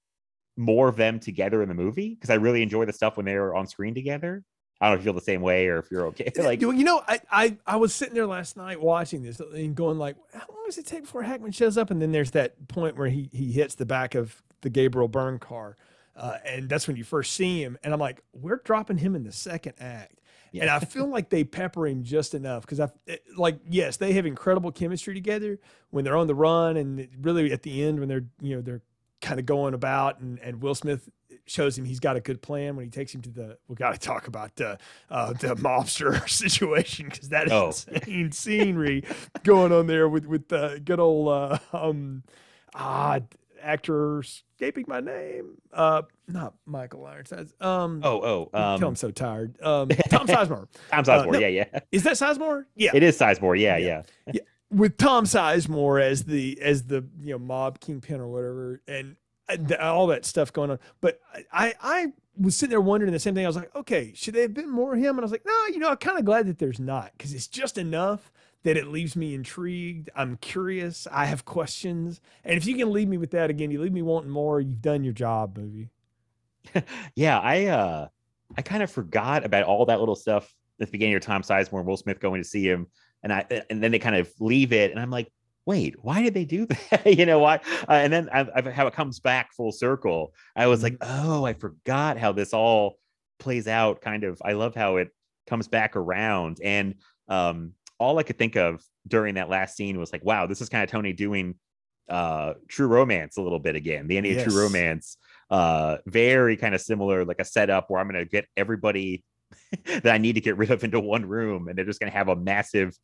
more of them together in the movie because I really enjoy the stuff when they were on screen together. I don't know if you feel the same way or if you're okay. like you, you know, I, I I was sitting there last night watching this and going like, how long does it take before Hackman shows up? And then there's that point where he he hits the back of the Gabriel Byrne car, uh, and that's when you first see him. And I'm like, we're dropping him in the second act. And I feel like they pepper him just enough because I like yes they have incredible chemistry together when they're on the run and really at the end when they're you know they're kind of going about and, and Will Smith shows him he's got a good plan when he takes him to the we got to talk about uh, uh, the mobster situation because that Oh. insane scenery going on there with with the good old uh, um ah actor escaping my name uh not Michael Ironside um Oh, oh, um, I'm so tired um Tom Sizemore Tom Uh, Sizemore, no, yeah, yeah. is that Sizemore yeah It is Sizemore, yeah, yeah. yeah, with Tom Sizemore as the as the you know mob kingpin or whatever, and, and all that stuff going on. But I I was sitting there wondering the same thing. I was like, okay, should they have been more of him? And I was like, no, you know, I'm kind of glad that there's not because it's just enough that it leaves me intrigued. I'm curious. I have questions, and if you can leave me with that again, you leave me wanting more. You've done your job, movie. yeah, I uh I kind of forgot about all that little stuff at the beginning of Tom Sizemore and Will Smith going to see him, and I and then they kind of leave it, and I'm like, wait, why did they do that? you know why? Uh, and then I, I, how it comes back full circle. I was like, oh, I forgot how this all plays out. Kind of, I love how it comes back around, and um, all I could think of during that last scene was like, wow, this is kind of Tony doing uh true romance a little bit again the ending of true romance uh very kind of similar like a setup where i'm going to get everybody that i need to get rid of into one room and they're just going to have a massive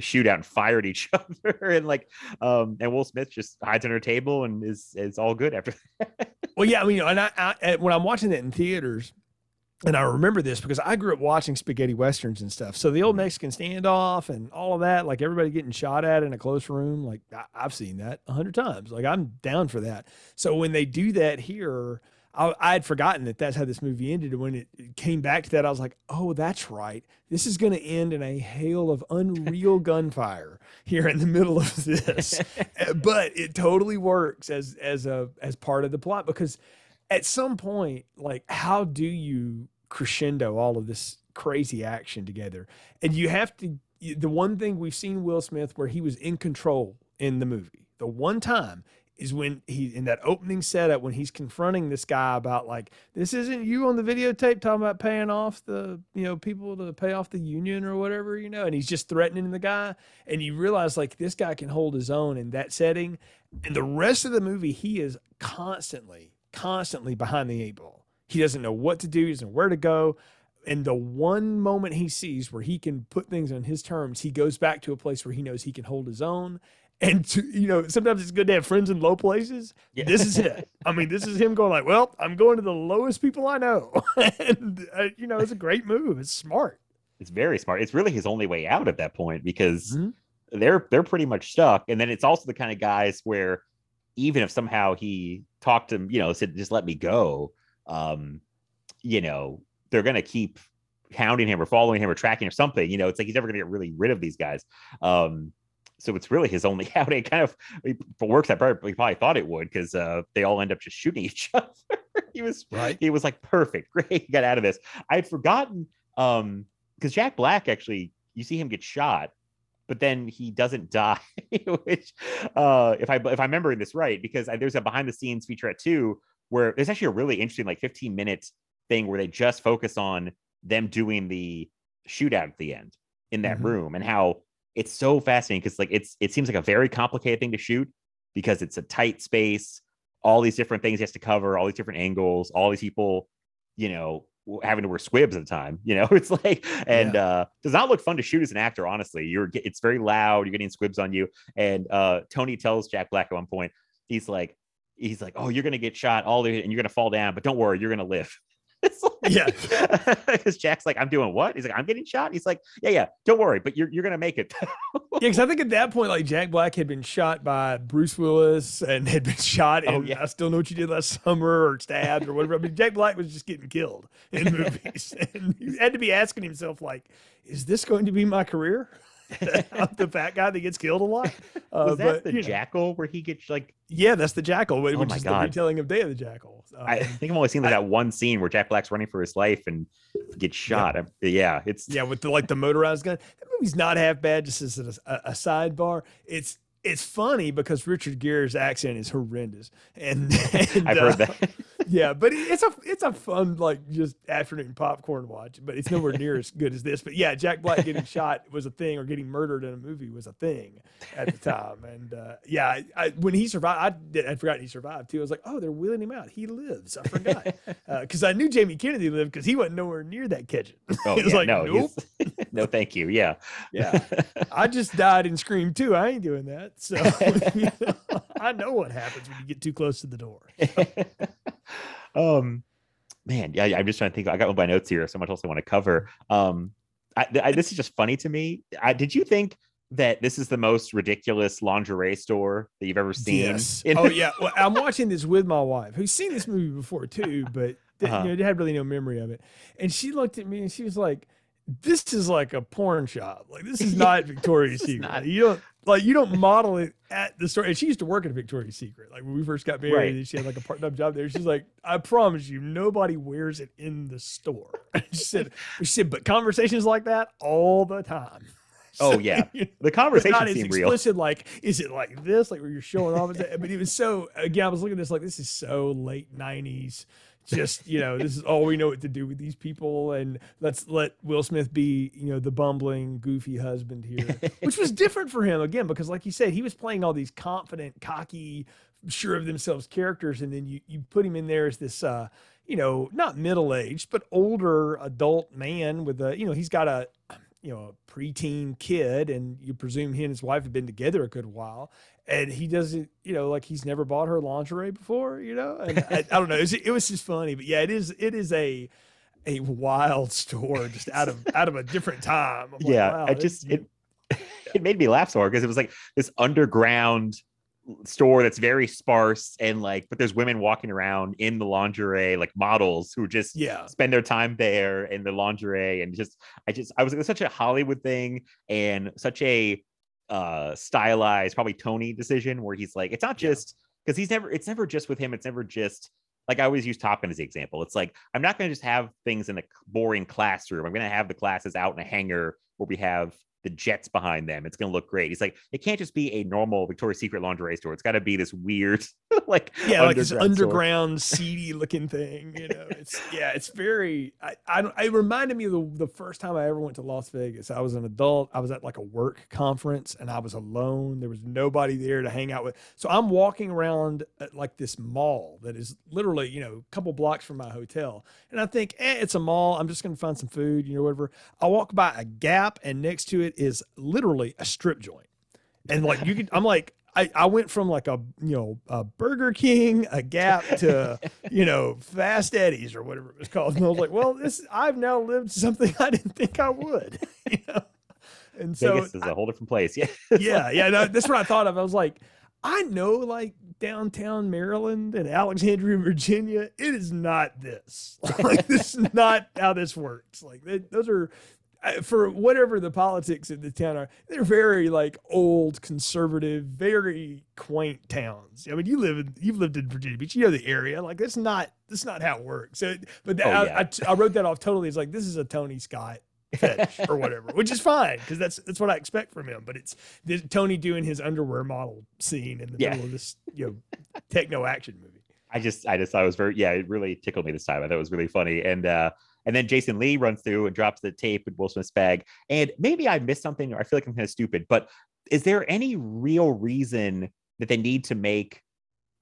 shootout and fire at each other and like um and will smith just hides under a table and is is all good after that. Well, yeah, I mean, and I, I when I'm watching it in theaters, and I remember this because I grew up watching spaghetti westerns and stuff. So the old mm-hmm. Mexican standoff and all of that, like everybody getting shot at in a close room, like I, I've seen that a hundred times. Like I'm down for that. So when they do that here, I, I had forgotten that that's how this movie ended. And when it came back to that, I was like, oh, that's right. This is going to end in a hail of unreal gunfire here in the middle of this. But it totally works as as a as part of the plot because at some point, like, how do you crescendo all of this crazy action together? And you have to. The one thing we've seen Will Smith where he was in control in the movie, the one time is when he in that opening setup when he's confronting this guy about like this isn't you on the videotape talking about paying off the you know people to pay off the union or whatever you know and he's just threatening the guy and you realize like this guy can hold his own in that setting and the rest of the movie he is constantly constantly behind the eight ball. He doesn't know what to do he doesn't know where to go. And the one moment he sees where he can put things on his terms he goes back to a place where he knows he can hold his own. And to, you know sometimes it's good to have friends in low places. This is it. I mean this is him going like well i'm going to the lowest people i know. And uh, you know it's a great move. It's smart. It's very smart. It's really his only way out at that point because Mhm. they're they're pretty much stuck. And then it's also the kind of guys where even if somehow he talked to him you know said just let me go um you know they're gonna keep hounding him or following him or tracking or something. You know, it's like he's never gonna get really rid of these guys. Um, so it's really his only out. It kind of it works that. He probably thought it would because uh, they all end up just shooting each other. he was right. He was like perfect. Great, he got out of this. I had forgotten um because Jack Black actually, you see him get shot, but then he doesn't die. which, uh, if I if I'm remembering this right, because I, there's a behind the scenes featurette too where there's actually a really interesting like 15 minute thing where they just focus on them doing the shootout at the end in that Mhm. room and how it's so fascinating because like it's it seems like a very complicated thing to shoot because it's a tight space all these different things he has to cover all these different angles all these people you know having to wear squibs at the time you know? It's like and uh does not look fun to shoot as an actor honestly. You're it's very loud you're getting squibs on you. And uh tony tells jack black at one point he's like he's like oh you're gonna get shot all the and you're gonna fall down but don't worry you're gonna live Yeah. because Jack's like, I'm doing what? He's like, I'm getting shot. He's like, Yeah, yeah, don't worry, but you're you're gonna make it. Yeah, because I think at that point, like Jack Black had been shot by Bruce Willis and had been shot oh, in Oh, yeah. I Still Know What You Did Last Summer or Stabbed or whatever. I mean, Jack Black was just getting killed in movies. and he had to be asking himself, like, is this going to be my career? I'm the fat guy that gets killed a lot. Uh, Was that but, the you know, jackal where he gets like? yeah, that's the Jackal, which Oh my is God. the retelling of Day of the Jackal. I Um, think I've only seen like that one scene where Jack Black's running for his life and gets shot. I'm- Yeah, it's Yeah, with the like the motorized gun. That movie's not half bad. Just as a, a, a sidebar, it's it's funny because Richard Gere's accent is horrendous, and, and I've uh, heard that. Yeah, but it's a it's a fun like just afternoon popcorn watch. But it's nowhere near as good as this. But yeah, Jack Black getting shot was a thing, or getting murdered in a movie was a thing at the time. And uh, yeah, I, I, when he survived, I did, I'd forgotten he survived too. I was like, oh, they're wheeling him out. He lives. I forgot because I knew Jamie Kennedy lived because he wasn't nowhere near that kitchen. Oh, yeah, like, no, nope. no, thank you. Yeah, Yeah. I just died in Scream too. I ain't doing that. So I know what happens when you get too close to the door. Um, man, yeah, I'm just trying to think. I got one my notes here. So much else I want to cover. Um, I, I, this is just funny to me. I, did you think that this is the most ridiculous lingerie store that you've ever seen? Yes. in- Oh, yeah. Well, I'm watching this with my wife, who's seen this movie before too, but didn't- Uh-huh. you know, had really no memory of it. And she looked at me and she was like, "This is like a porn shop. Like this is not Victoria's Secret. not- You don't like you don't model it at the store." And she used to work at Victoria's Secret. Like when we first got married, Right. and she had like a part-time job there. She's like, "I promise you, nobody wears it in the store." she said, "She said, but conversations like that all the time." Oh yeah, the conversation not as seemed real. explicit. Like, is it like this? Like where you're showing off? But it was so. Again, I was looking at this like this is so late '90s. Just you know, this is all we know what to do with these people, and let's let Will Smith be you know the bumbling, goofy husband here, which was different for him again because, like you said, he was playing all these confident, cocky, sure of themselves characters, and then you you put him in there as this. uh you know, not middle aged, but older adult man with a, you know, he's got a, you know, a preteen kid, and you presume he and his wife have been together a good while, and he doesn't, you know, like he's never bought her lingerie before, you know, and I, I don't know, it was, it was just funny, but yeah, it is, it is a, a wild store just out of out of a different time. Like, yeah, wow, I just it it made me laugh so hard because it was like this underground store that's very sparse and like but there's women walking around in the lingerie like models who just Yeah. spend their time there in the lingerie and just i just i was was such a hollywood thing and such a uh stylized probably tony decision where he's like it's not just because he's never it's never just with him it's never just like I always use Top Gun as the example. It's like I'm not going to just have things in a boring classroom. I'm going to have the classes out in a hangar where we have the jets behind them. It's going to look great. He's like, it can't just be a normal Victoria's Secret lingerie store. It's got to be this weird, like yeah, like this underground, seedy looking thing. You know, it's yeah, it's very. I, I don't. It reminded me of the, the first time I ever went to Las Vegas. I was an adult. I was at like a work conference, and I was alone. There was nobody there to hang out with. So I'm walking around at like this mall that is literally you know a couple blocks from my hotel, and I think, eh, it's a mall. I'm just gonna find some food, you know, whatever. I walk by a Gap, and next to it is literally a strip joint and like you could i'm like I, I went from like a you know a Burger King, a Gap to you know Fast Eddie's or whatever it was called, and I was like, well, this I've now lived something I didn't think I would, you know. And so Vegas is a whole different place. Yeah. yeah, yeah, no, that's what I thought of. I was like, I know like downtown Maryland and Alexandria, Virginia, it is not this. Like this is not how this works. Like they, those are for whatever the politics of the town are, they're very like old, conservative, very quaint towns. I mean, you live in you've lived in Virginia Beach, you know the area. Like that's not that's not how it works. So, but Oh, I, yeah. I, I wrote that off totally. It's like this is a Tony Scott fetish or whatever, which is fine because that's that's what I expect from him. But it's this, Tony doing his underwear model scene in the Yeah. middle of this you know techno action movie. I just I just thought it was very yeah, it really tickled me this time. I thought it was really funny. And uh and then Jason Lee runs through and drops the tape in Will Smith's bag. And maybe I missed something or I feel like I'm kind of stupid, but is there any real reason that they need to make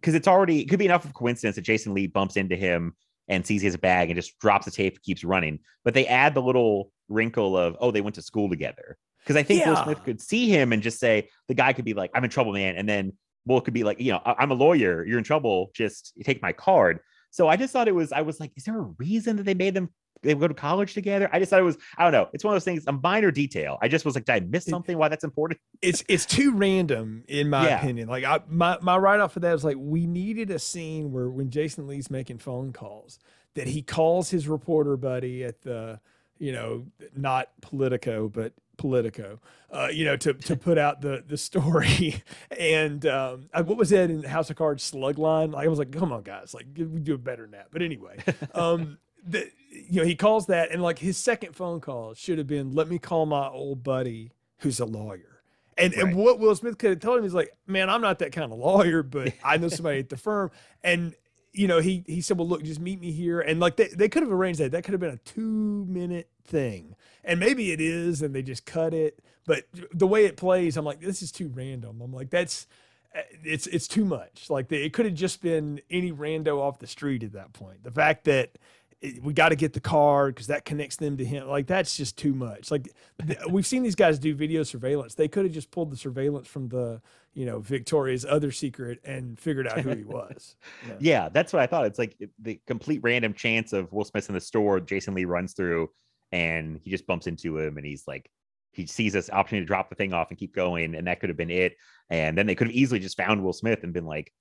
because it's already it could be enough of a coincidence that Jason Lee bumps into him and sees his bag and just drops the tape and keeps running. But they add the little wrinkle of, oh, they went to school together. Because I think Will Smith could see him and just say, the guy could be like, I'm in trouble, man. And then Will could be like, you know, "I- I'm a lawyer. You're in trouble. Just take my card. So I just thought it was, I was like, is there a reason that they made them they go to college together? I just thought it was, I don't know. It's one of those things, a minor detail. I just was like, did I miss something? Why that's important? it's it's too random in my Yeah. opinion. Like I my my write off of that is like we needed a scene where when Jason Lee's making phone calls that he calls his reporter buddy at the you know not Politico but Politico, uh, you know to to put out the the story and um, I- what was that in House of Cards slug line? Like I was like, come on guys, like we do it better than that. But anyway, um, the, you know he calls that and like his second phone call should have been let me call my old buddy who's a lawyer. And, and what Will Smith could have told him is like, man, I'm not that kind of lawyer, but I know somebody at the firm. And, you know, he he said, well, look, just meet me here. And like they, they could have arranged that. That could have been a two minute thing. And maybe it is, and they just cut it. But the way it plays, I'm like, this is too random. I'm like, that's uh, it's it's too much. Like they, it could have just been any rando off the street at that point. The fact that it- we got to get the card because that connects them to him. Like that's just too much. Like th- we've seen these guys do video surveillance. They could have just pulled the surveillance from the you know Victoria's other secret and figured out who he was. Yeah. Yeah, that's what I thought. It's like the complete random chance of Will Smith in the store. Jason Lee runs through and he just bumps into him and he's like, he sees this opportunity to drop the thing off and keep going. And that could have been it. And then they could have easily just found Will Smith and been like,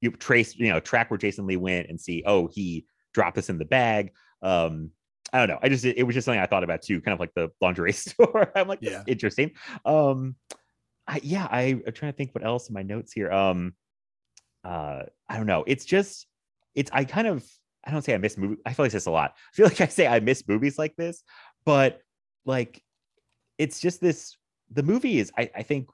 you trace, you know, track where Jason Lee went and see, oh, he dropped this in the bag. Um, I don't know. I just, it was just something I thought about too, kind of like the lingerie store. I'm like, yeah, interesting. Um, I, yeah, I, I'm trying to think what else in my notes here. Um, uh, I don't know. It's just, it's, I kind of, I don't say I miss movie. I feel like this a lot. I feel like I say I miss movies like this, but like, it's just this, the movie is, I, I think,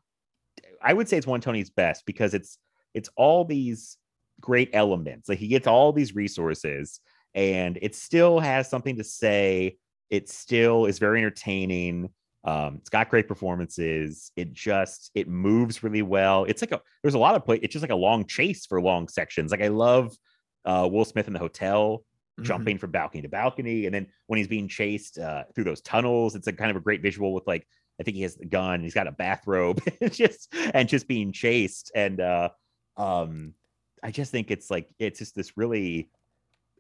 I would say it's one Tony's best because it's, it's all these great elements. Like he gets all these resources and it still has something to say. It still is very entertaining. Um, it's got great performances. It just it moves really well. It's like a there's a lot of play. It's just like a long chase for long sections. Like I love uh, Will Smith in the hotel jumping from balcony to balcony, and then when he's being chased uh, through those tunnels, it's a kind of a great visual with like I think he has the gun. He's got a bathrobe, just and just being chased. And uh, um, I just think it's like it's just this really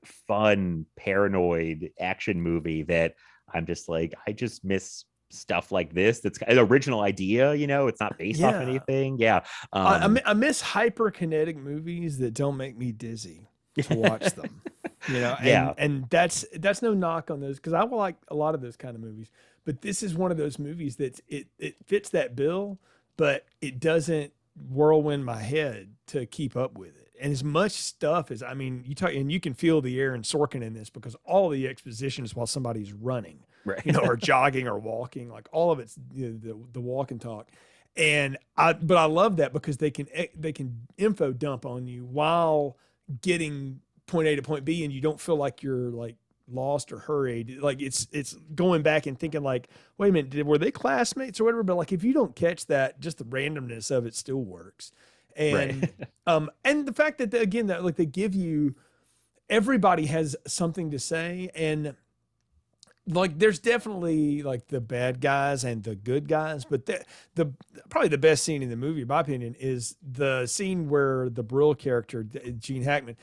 fun paranoid action movie that I'm just like I just miss stuff like this that's an original idea you know it's not based off anything yeah um, I, I miss hyperkinetic movies that don't make me dizzy to watch them. You know, and, Yeah. and that's that's no knock on those because I will like a lot of those kind of movies. But this is one of those movies that it it fits that bill, but it doesn't whirlwind my head to keep up with it. And as much stuff as I mean, you talk and you can feel the Aaron Sorkin in this because all the exposition is while somebody's running, right? You know, or jogging or walking, like all of it's you know, the the walk and talk. And I, but I love that because they can eh, they can info dump on you while getting point A to point B, and you don't feel like you're like lost or hurried. Like it's it's going back and thinking like, wait a minute, did, were they classmates or whatever? But like if you don't catch that, just the randomness of it still works. And Right. um and the fact that again that like they give you everybody has something to say and like there's definitely like the bad guys and the good guys but the, the probably the best scene in the movie in my opinion is the scene where the brill character gene hackman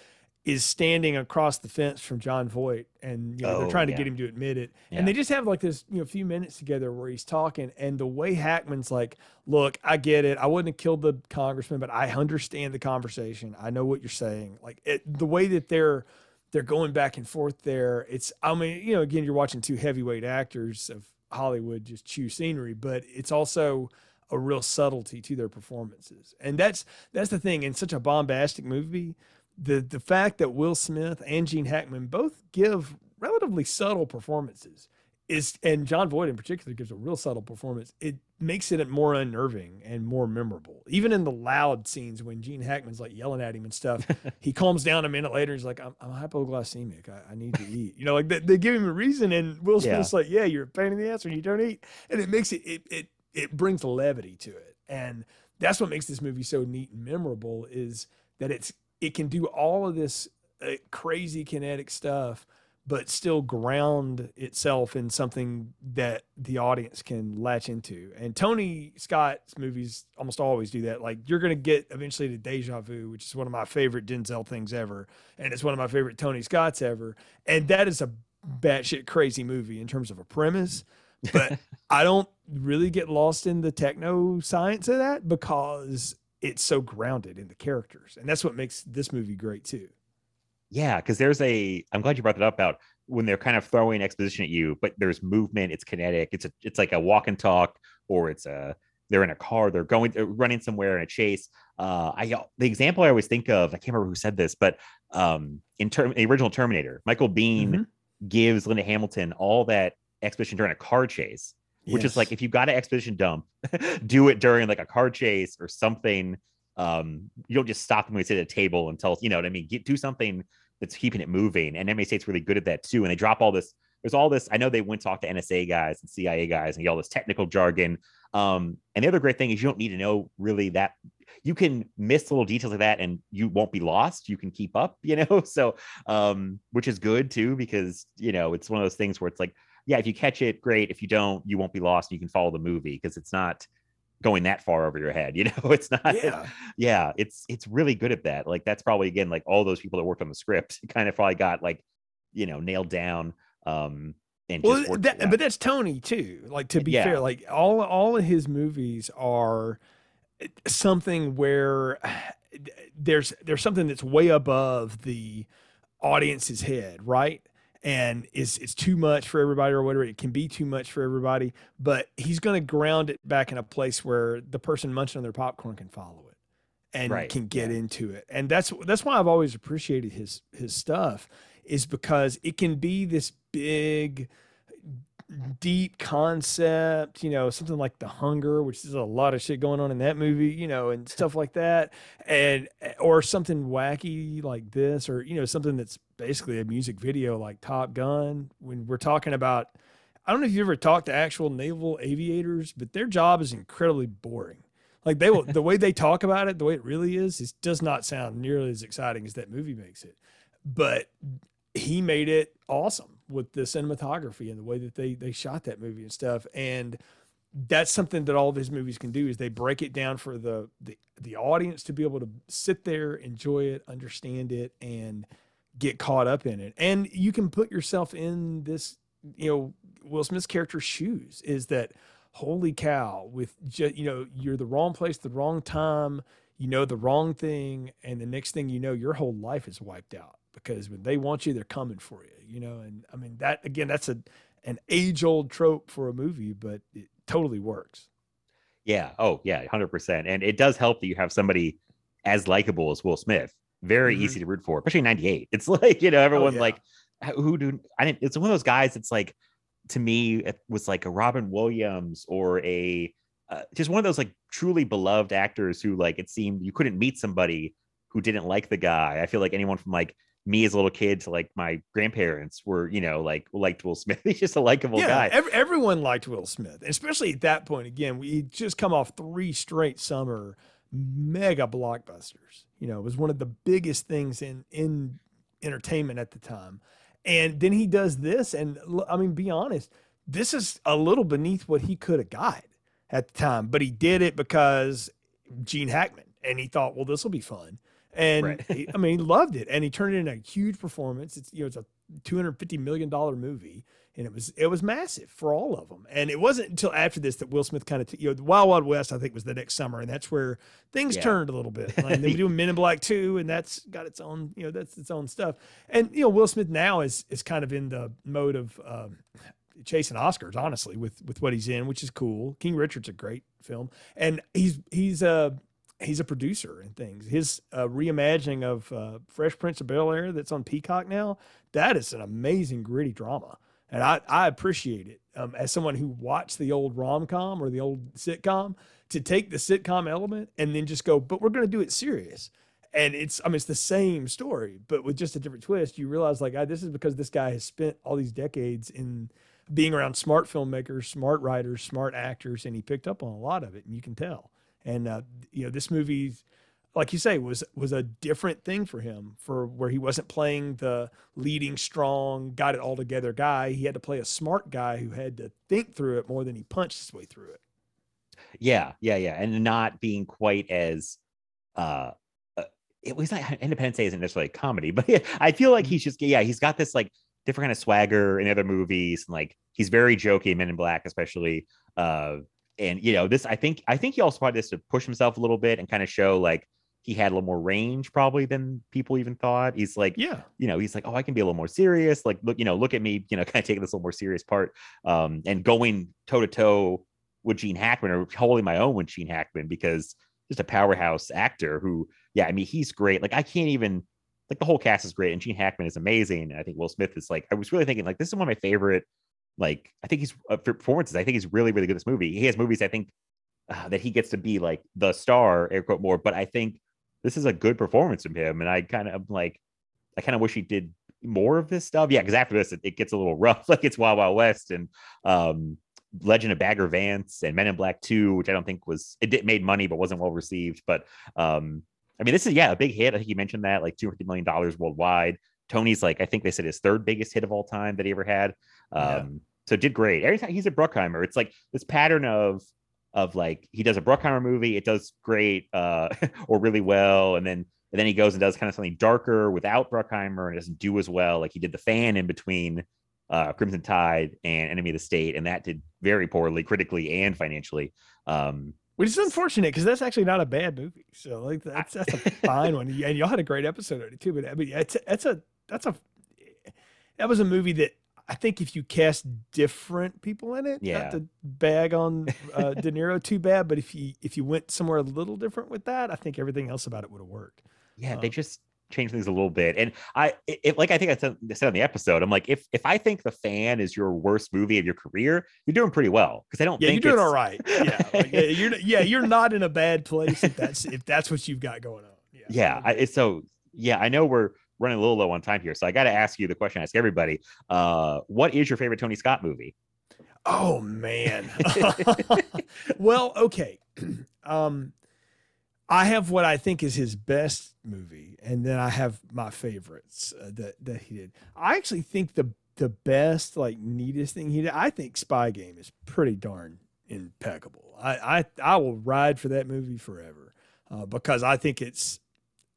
is standing across the fence from Jon Voight, and you know, they're Oh, trying to get him to admit it. Yeah. And they just have like this, you know, few minutes together where he's talking, and the way Hackman's like, "Look, I get it. I wouldn't have killed the congressman, but I understand the conversation. I know what you're saying. Like it, the way that they're they're going back and forth there. It's, I mean, you know, again, you're watching two heavyweight actors of Hollywood just chew scenery, but it's also a real subtlety to their performances. And that's that's the thing in such a bombastic movie, the the fact that Will Smith and Gene Hackman both give relatively subtle performances is and Jon Voight in particular gives a real subtle performance. It makes it more unnerving and more memorable. Even in the loud scenes when Gene Hackman's like yelling at him and stuff, he calms down a minute later. He's like, "I'm, I'm hypoglycemic. I, I need to eat." You know, like they, they give him a reason, and Will Yeah. Smith's like, "Yeah, you're a pain in the ass when you don't eat," and it makes it it it it brings levity to it, and that's what makes this movie so neat and memorable. Is that it's it can do all of this uh, crazy kinetic stuff but still ground itself in something that the audience can latch into. And Tony Scott's movies almost always do that. Like you're going to get eventually to Deja Vu, which is one of my favorite Denzel things ever, and it's one of my favorite Tony Scott's ever. And that is a batshit crazy movie in terms of a premise. But I don't really get lost in the techno science of that because it's so grounded in the characters, and that's what makes this movie great too. Yeah, because there's a. I'm glad you brought that up about when they're kind of throwing exposition at you, but there's movement. It's kinetic. It's a. It's like a walk and talk, or it's a. They're in a car. They're going. They're running somewhere in a chase. Uh, I the example I always think of. I can't remember who said this, but um, in term the original Terminator, Michael Biehn Mm-hmm. gives Linda Hamilton all that exposition during a car chase, which is like if you've got an exposition dump, do it during like a car chase or something. Um, you don't just stop them when they sit at a table and tell you know what I mean. Get do something that's keeping it moving. And Enemy State's really good at that too. And they drop all this. There's all this. I know they went talk to NSA guys and CIA guys and get all this technical jargon. Um, and the other great thing is you don't need to know really that. You can miss little details like that, and you won't be lost. You can keep up, you know. So, um, which is good too because you know it's one of those things where it's like, yeah, if you catch it, great. If you don't, you won't be lost. You can follow the movie because it's not going that far over your head. You know, it's not. Yeah. yeah, it's it's really good at that. Like that's probably again like all those people that worked on the script kind of probably got like you know nailed down. Um, and well, worked that, but that's Tony too. Like to be Yeah. fair, like all all of his movies are something where there's there's something that's way above the audience's head, right? And is it's too much for everybody or whatever. It can be too much for everybody, but he's going to ground it back in a place where the person munching on their popcorn can follow it and Right, can get into it. And that's that's why I've always appreciated his his stuff is because it can be this big deep concept, you know, something like The Hunger, which is a lot of shit going on in that movie, you know, and stuff like that. And eh, or something wacky like this, or you know, something that's basically a music video like Top Gun. When we're talking about I don't know if you ever talked to actual naval aviators, but their job is incredibly boring. Like they will the way they talk about it, the way it really is, it does not sound nearly as exciting as that movie makes it. But he made it awesome with the cinematography and the way that they they shot that movie and stuff. And that's something that all of his movies can do is they break it down for the the, the audience to be able to sit there enjoy it understand it and get caught up in it. And you can put yourself in this you know will smith's character's shoes is that holy cow with just you know you're the wrong place the wrong time you know the wrong thing and the next thing you know your whole life is wiped out because when they want you they're coming for you you know and i mean that again that's a an age old trope for a movie but it totally works Yeah. Oh, yeah, hundred percent. And it does help that you have somebody as likable as Will Smith. Very Mhm. easy to root for, especially in '98. It's like you know everyone yeah. like who do I didn't. It's one of those guys. It's like to me it was like a Robin Williams or a uh, just one of those like truly beloved actors who like it seemed you couldn't meet somebody who didn't like the guy. I feel like anyone from like me as a little kid to like my grandparents were you know like liked Will Smith. He's just a likable yeah guy. ev- everyone liked will smith especially at that point again we just come off three straight summer mega blockbusters you know it was one of the biggest things in in entertainment at the time and then he does this and I mean be honest this is a little beneath what he could have got at the time but he did it because gene hackman and he thought well this will be fun And Right. he- I mean, he loved it, and he turned it into a huge performance. It's you know, it's a two hundred fifty million dollar movie, and it was it was massive for all of them. And it wasn't until after this that Will Smith kind of you know, Wild Wild West, I think, was the next summer, and that's where things Yeah. turned a little bit. Like they were doing Men in Black two, and that's got its own you know that's its own stuff. And you know, Will Smith now is is kind of in the mode of. Um, chasing Oscars, honestly, with with what he's in, which is cool. King Richard's a great film, and he's he's a he's a producer and things. His uh, reimagining of uh, Fresh Prince of Bel Air that's on Peacock now, that is an amazing gritty drama, and I I appreciate it um, as someone who watched the old rom com or the old sitcom to take the sitcom element and then just go, but we're going to do it serious. And it's, I mean, it's the same story, but with just a different twist. You realize, like, ah, this is because this guy has spent all these decades in being around smart filmmakers, smart writers, smart actors, and he picked up on a lot of it, and you can tell. And uh, you know, this movie, like you say, was was a different thing for him, for where he wasn't playing the leading, strong, got it all together guy. He had to play a smart guy who had to think through it more than he punched his way through it. Yeah, yeah, yeah, and not being quite as uh, uh it was not Independence Day isn't necessarily a comedy, but yeah, I feel like he's just yeah, he's got this like different kind of swagger in other movies, and like he's very jokey Men in Black, especially. Uh, and you know, this I think I think he also tried this to push himself a little bit and kind of show like he had a little more range probably than people even thought. He's like, Yeah. you know, he's like, oh, I can be a little more serious. Like, look, you know, look at me, you know, kind of taking this a little more serious part, um, and going toe to toe with Gene Hackman or holding my own with Gene Hackman because just a powerhouse actor who, yeah, I mean, he's great. Like, I can't even like the whole cast is great, and Gene Hackman is amazing. And I think Will Smith is like, I was really thinking like this is one of my favorite. Like, I think he's uh, for performances. I think he's really, really good. This movie, he has movies. I think uh, that he gets to be like the star, air quote more. But I think this is a good performance from him, and I kind of like, I kind of wish he did more of this stuff. Yeah, because after this, it, it gets a little rough. Like it's Wild Wild West and um, Legend of Bagger Vance and Men in Black Two, which I don't think was it did made money but wasn't well received. But um, I mean, this is yeah a big hit. I think you mentioned that like two hundred million dollars worldwide. Tony's like I think they said his third biggest hit of all time that he ever had. Um, Yeah. so did great. Every time he's a Bruckheimer, it's like this pattern of of like he does a Bruckheimer movie, it does great uh or really well, and then and then he goes and does kind of something darker without Bruckheimer and doesn't do as well. Like he did the fan in between uh Crimson Tide and Enemy of the State, and that did very poorly critically and financially. Um Which is unfortunate because that's actually not a bad movie. So like that's that's a fine one, and y'all had a great episode on it too. But I mean, it's that's a that's a that was a movie that I think if you cast different people in it, Yeah. not to bag on uh, De Niro too bad, but if you if you went somewhere a little different with that, I think everything else about it would have worked. yeah, they Um, just changed things a little bit. And I it, like I think I said, said on the episode, I'm like, if if I think the fan is your worst movie of your career, you're doing pretty well. Because I don't Yeah, you're doing all right. Yeah, like, yeah, you're yeah, you're not in a bad place if that's if that's what you've got going on. Yeah, yeah I, so yeah i know we're running a little low on time here so i got to ask you the question i ask everybody uh what is your favorite tony scott movie Oh man. well, okay. Um I have what I think is his best movie and then I have my favorites uh, that that he did. I actually think the the best like neatest thing he did I think Spy Game is pretty darn impeccable. I I I will ride for that movie forever. Uh, because I think it's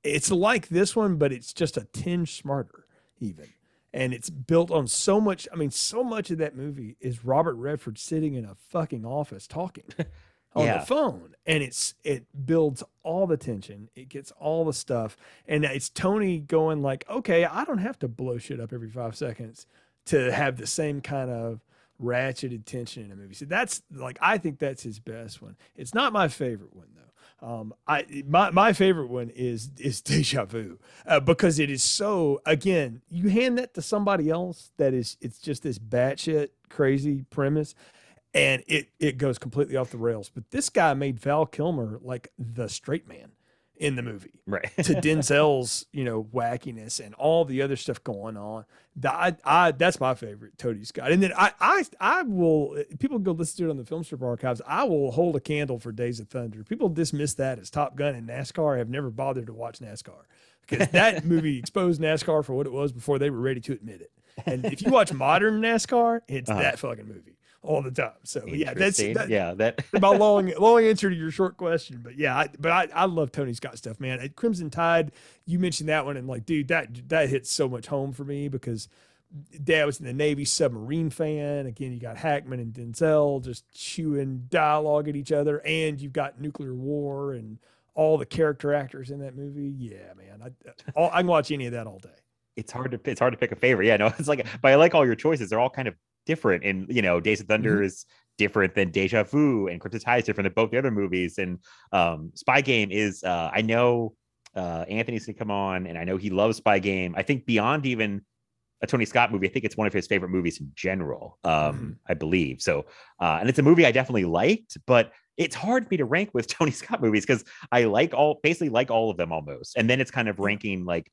it's like this one but it's just a tinge smarter even and it's built on so much. I mean, so much of that movie is Robert Redford sitting in a fucking office talking on Yeah. the phone, and it's it builds all the tension. It gets all the stuff, and it's Tony going like, "Okay, I don't have to blow shit up every five seconds to have the same kind of ratcheted tension in a movie." So that's like I think that's his best one. It's not my favorite one though. Um, I my my favorite one is is Deja Vu uh, because it is so again you hand that to somebody else that is it's just this batshit crazy premise and it it goes completely off the rails. But this guy made Val Kilmer like the straight man in the movie right to Denzel's you know wackiness and all the other stuff going on. That I, I that's my favorite Tony Scott. And then I I I will people go listen to it on the Film Strip archives. I will hold a candle for Days of Thunder. People dismiss that as Top Gun and NASCAR. have never bothered to watch NASCAR because that movie exposed NASCAR for what it was before they were ready to admit it. And if you watch modern NASCAR, it's Uh-huh. that fucking movie. All the time. So yeah, that's that, yeah, that my long long answer to your short question. But yeah, I, but I, I love Tony Scott stuff, man. At Crimson Tide, you mentioned that one, and like, dude, that that hits so much home for me because dad was in the Navy submarine fan. Again, you got Hackman and Denzel just chewing dialogue at each other, and you've got nuclear war and all the character actors in that movie. Yeah, man, I uh, all, I can watch any of that all day. it's hard to it's hard to pick a favorite. Yeah, no, it's like, but I like all your choices. They're all kind of different, and you know, Days of Thunder Mm-hmm. is different than Deja Vu, and Crimson Tide is different than both the other movies. And um, Spy Game is, uh, I know uh, Anthony's gonna come on, and I know he loves Spy Game. I think beyond even a Tony Scott movie, I think it's one of his favorite movies in general. Um, Mm-hmm. I believe so, uh, and it's a movie I definitely liked, but. It's hard for me to rank with Tony Scott movies because I like all basically like all of them almost, and then it's kind of ranking like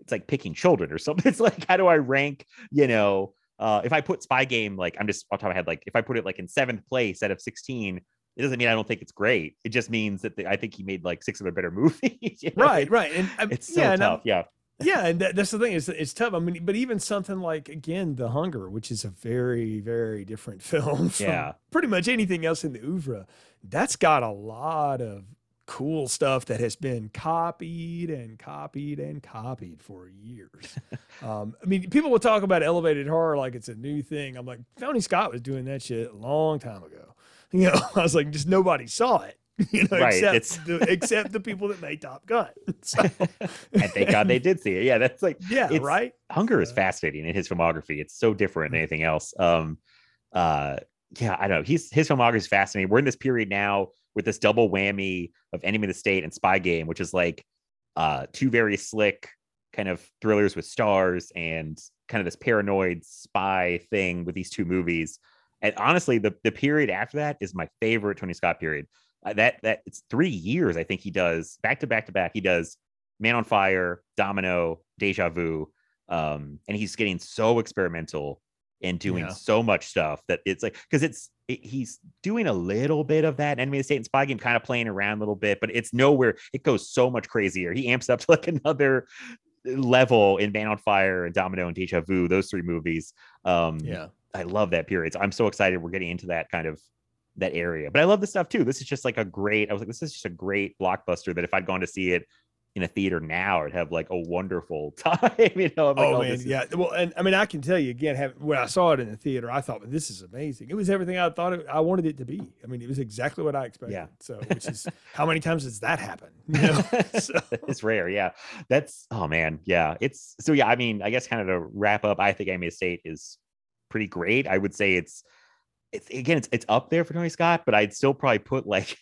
it's like picking children or something. It's like how do I rank, you know, uh if I put Spy Game like I'm just off top of my head, like if I put it like in seventh place out of 16, it doesn't mean I don't think it's great. It just means that the, I think he made like six other better movies. you know? Right, right, and um, It's so yeah, tough. Yeah. yeah, and that, that's the thing. Is it's tough. I mean, but even something like again, The Hunger, which is a very, very different film from Yeah. pretty much anything else in the oeuvre. That's got a lot of cool stuff that has been copied and copied and copied for years. um, I mean, people will talk about elevated horror like it's a new thing. I'm like, Tony Scott was doing that shit a long time ago. You know, I was like, just nobody saw it. You know, Right, except the, except the people that made Top Gun. So, And thank God they did see it. Yeah, that's like yeah, right. Hunger is fascinating in his filmography. It's so different than anything else. Um, uh, yeah, I don't know. He's his filmography is fascinating. We're in this period now with this double whammy of Enemy of the State and Spy Game, which is like uh, two very slick kind of thrillers with stars and kind of this paranoid spy thing with these two movies. And honestly, the the period after that is my favorite Tony Scott period. Uh, that that it's three years I think he does back to back to back. He does Man on Fire, Domino, Deja Vu, um, and he's getting so experimental and doing Yeah. so much stuff that it's like because it's it, he's doing a little bit of that Enemy of the State and Spy Game, kind of playing around a little bit, but it's nowhere. It goes so much crazier. He amps up to like another level in Man on Fire and Domino and Deja Vu. Those three movies. Um, Yeah. I love that period. So I'm so excited we're getting into that kind of that area. But I love this stuff too. This is just like a great. I was like, this is just a great blockbuster that if I'd gone to see it in a theater now, I'd have like a wonderful time. you know, I'm like, oh, oh, man, is- yeah. Well, and I mean, I can tell you again, have, when I saw it in the theater, I thought, this is amazing. It was everything I thought it, I wanted it to be. I mean, it was exactly what I expected. Yeah. So, which is how many times does that happen? You know? So, it's rare. Yeah. That's oh man. Yeah. It's so yeah. I mean, I guess kind of to wrap up, I think Enemy State is pretty great. I would say it's it's again, it's it's up there for Tony Scott, but I'd still probably put like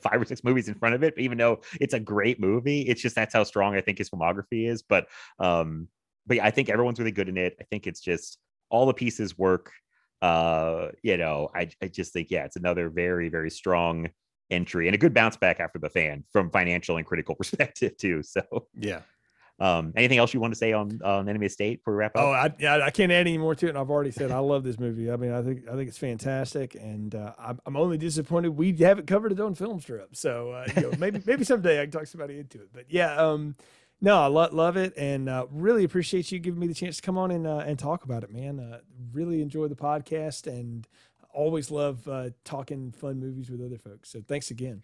five or six movies in front of it, but even though it's a great movie. It's just that's how strong I think his filmography is. But um, but yeah, I think everyone's really good in it. I think it's just all the pieces work. Uh, you know, I I just think, yeah, it's another very, very strong entry and a good bounce back after the fan from financial and critical perspective too. So yeah. Um anything else you want to say on on enemy state before we wrap up Oh, I, I can't add any more to it. And I've already said I love this movie. I mean, I think I think it's fantastic, and uh, I'm, I'm only disappointed we haven't covered it on film strip. So uh, you know, maybe maybe someday I can talk somebody into it. But yeah, um, no, I lo- love it, and uh, really appreciate you giving me the chance to come on and uh, and talk about it, man. Uh, really enjoy the podcast, and always love uh, talking fun movies with other folks. So thanks again.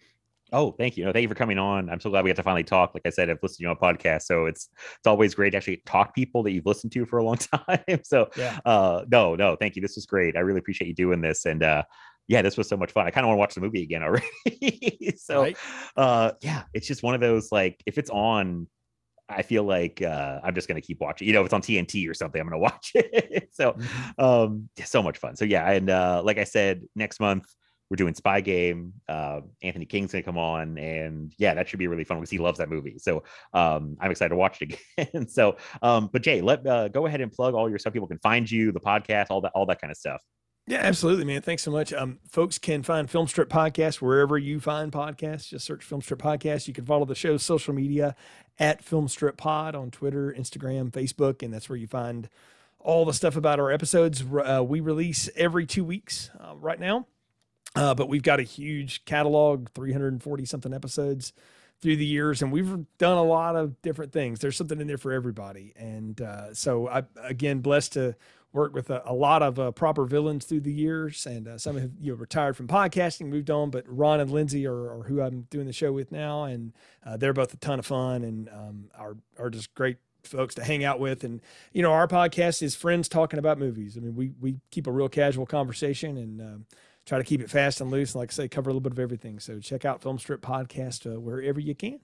Oh, thank you. No, thank you for coming on. I'm so glad we got to finally talk. Like I said, I've listened to you on a podcast, so it's it's always great to actually talk people that you've listened to for a long time. So, Yeah. uh, no, no, thank you. This was great. I really appreciate you doing this, and uh, yeah, this was so much fun. I kind of want to watch the movie again already. so, Right. uh, yeah, it's just one of those like if it's on, I feel like uh, I'm just gonna keep watching. You know, if it's on TNT or something, I'm gonna watch it. so, um, yeah, so much fun. So yeah, and uh, like I said, next month we're doing Spy Game. Uh, Anthony King's gonna come on, and yeah, that should be really fun because he loves that movie. So um, I'm excited to watch it again. so, um, but Jay, let uh, go ahead and plug all your stuff. People can find you, the podcast, all that, all that kind of stuff. Yeah, absolutely, man. Thanks so much. Um, folks can find Filmstrip Podcast wherever you find podcasts. Just search Filmstrip Podcast. You can follow the show's social media at Filmstrip Pod on Twitter, Instagram, Facebook, and that's where you find all the stuff about our episodes. Uh, we release every two weeks uh, right now, uh, but we've got a huge catalog, 340 something episodes through the years, and we've done a lot of different things. There's something in there for everybody, and uh, so I again blessed to work with a, a lot of uh, proper villains through the years, and uh, some have you know retired from podcasting, moved on. But Ron and Lindsay are, are who I'm doing the show with now, and uh, they're both a ton of fun and um, are are just great folks to hang out with. And you know, our podcast is friends talking about movies. I mean, we we keep a real casual conversation and. Um, try to keep it fast and loose. And like I say, cover a little bit of everything. So check out Film Strip Podcast uh, wherever you can.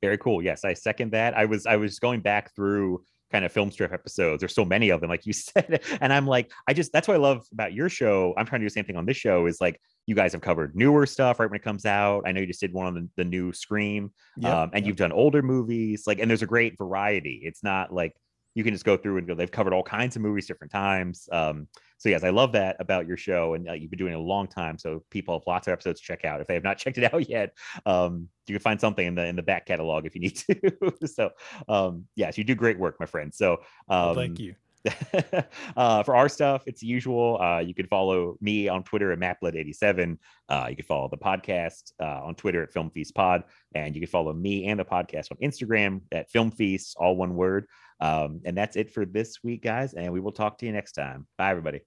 Very cool. Yes, I second that. I was I was going back through kind of film strip episodes. There's so many of them, like you said. And I'm like, I just that's what I love about your show. I'm trying to do the same thing on this show. Is like you guys have covered newer stuff right when it comes out. I know you just did one on the, the new Scream, yep, um, and yep. you've done older movies. Like, and there's a great variety. It's not like you can just go through and go. They've covered all kinds of movies different times. Um, so yes, I love that about your show, and uh, you've been doing it a long time. So people have lots of episodes to check out. If they have not checked it out yet, um, you can find something in the in the back catalog if you need to. so um, yes, you do great work, my friend. So um, well, thank you. uh, for our stuff, it's usual. Uh, you can follow me on Twitter at MattBlood87. Uh, you can follow the podcast uh, on Twitter at Film Feast Pod, and you can follow me and the podcast on Instagram at Film Feast, all one word. Um, and that's it for this week, guys. And we will talk to you next time. Bye, everybody.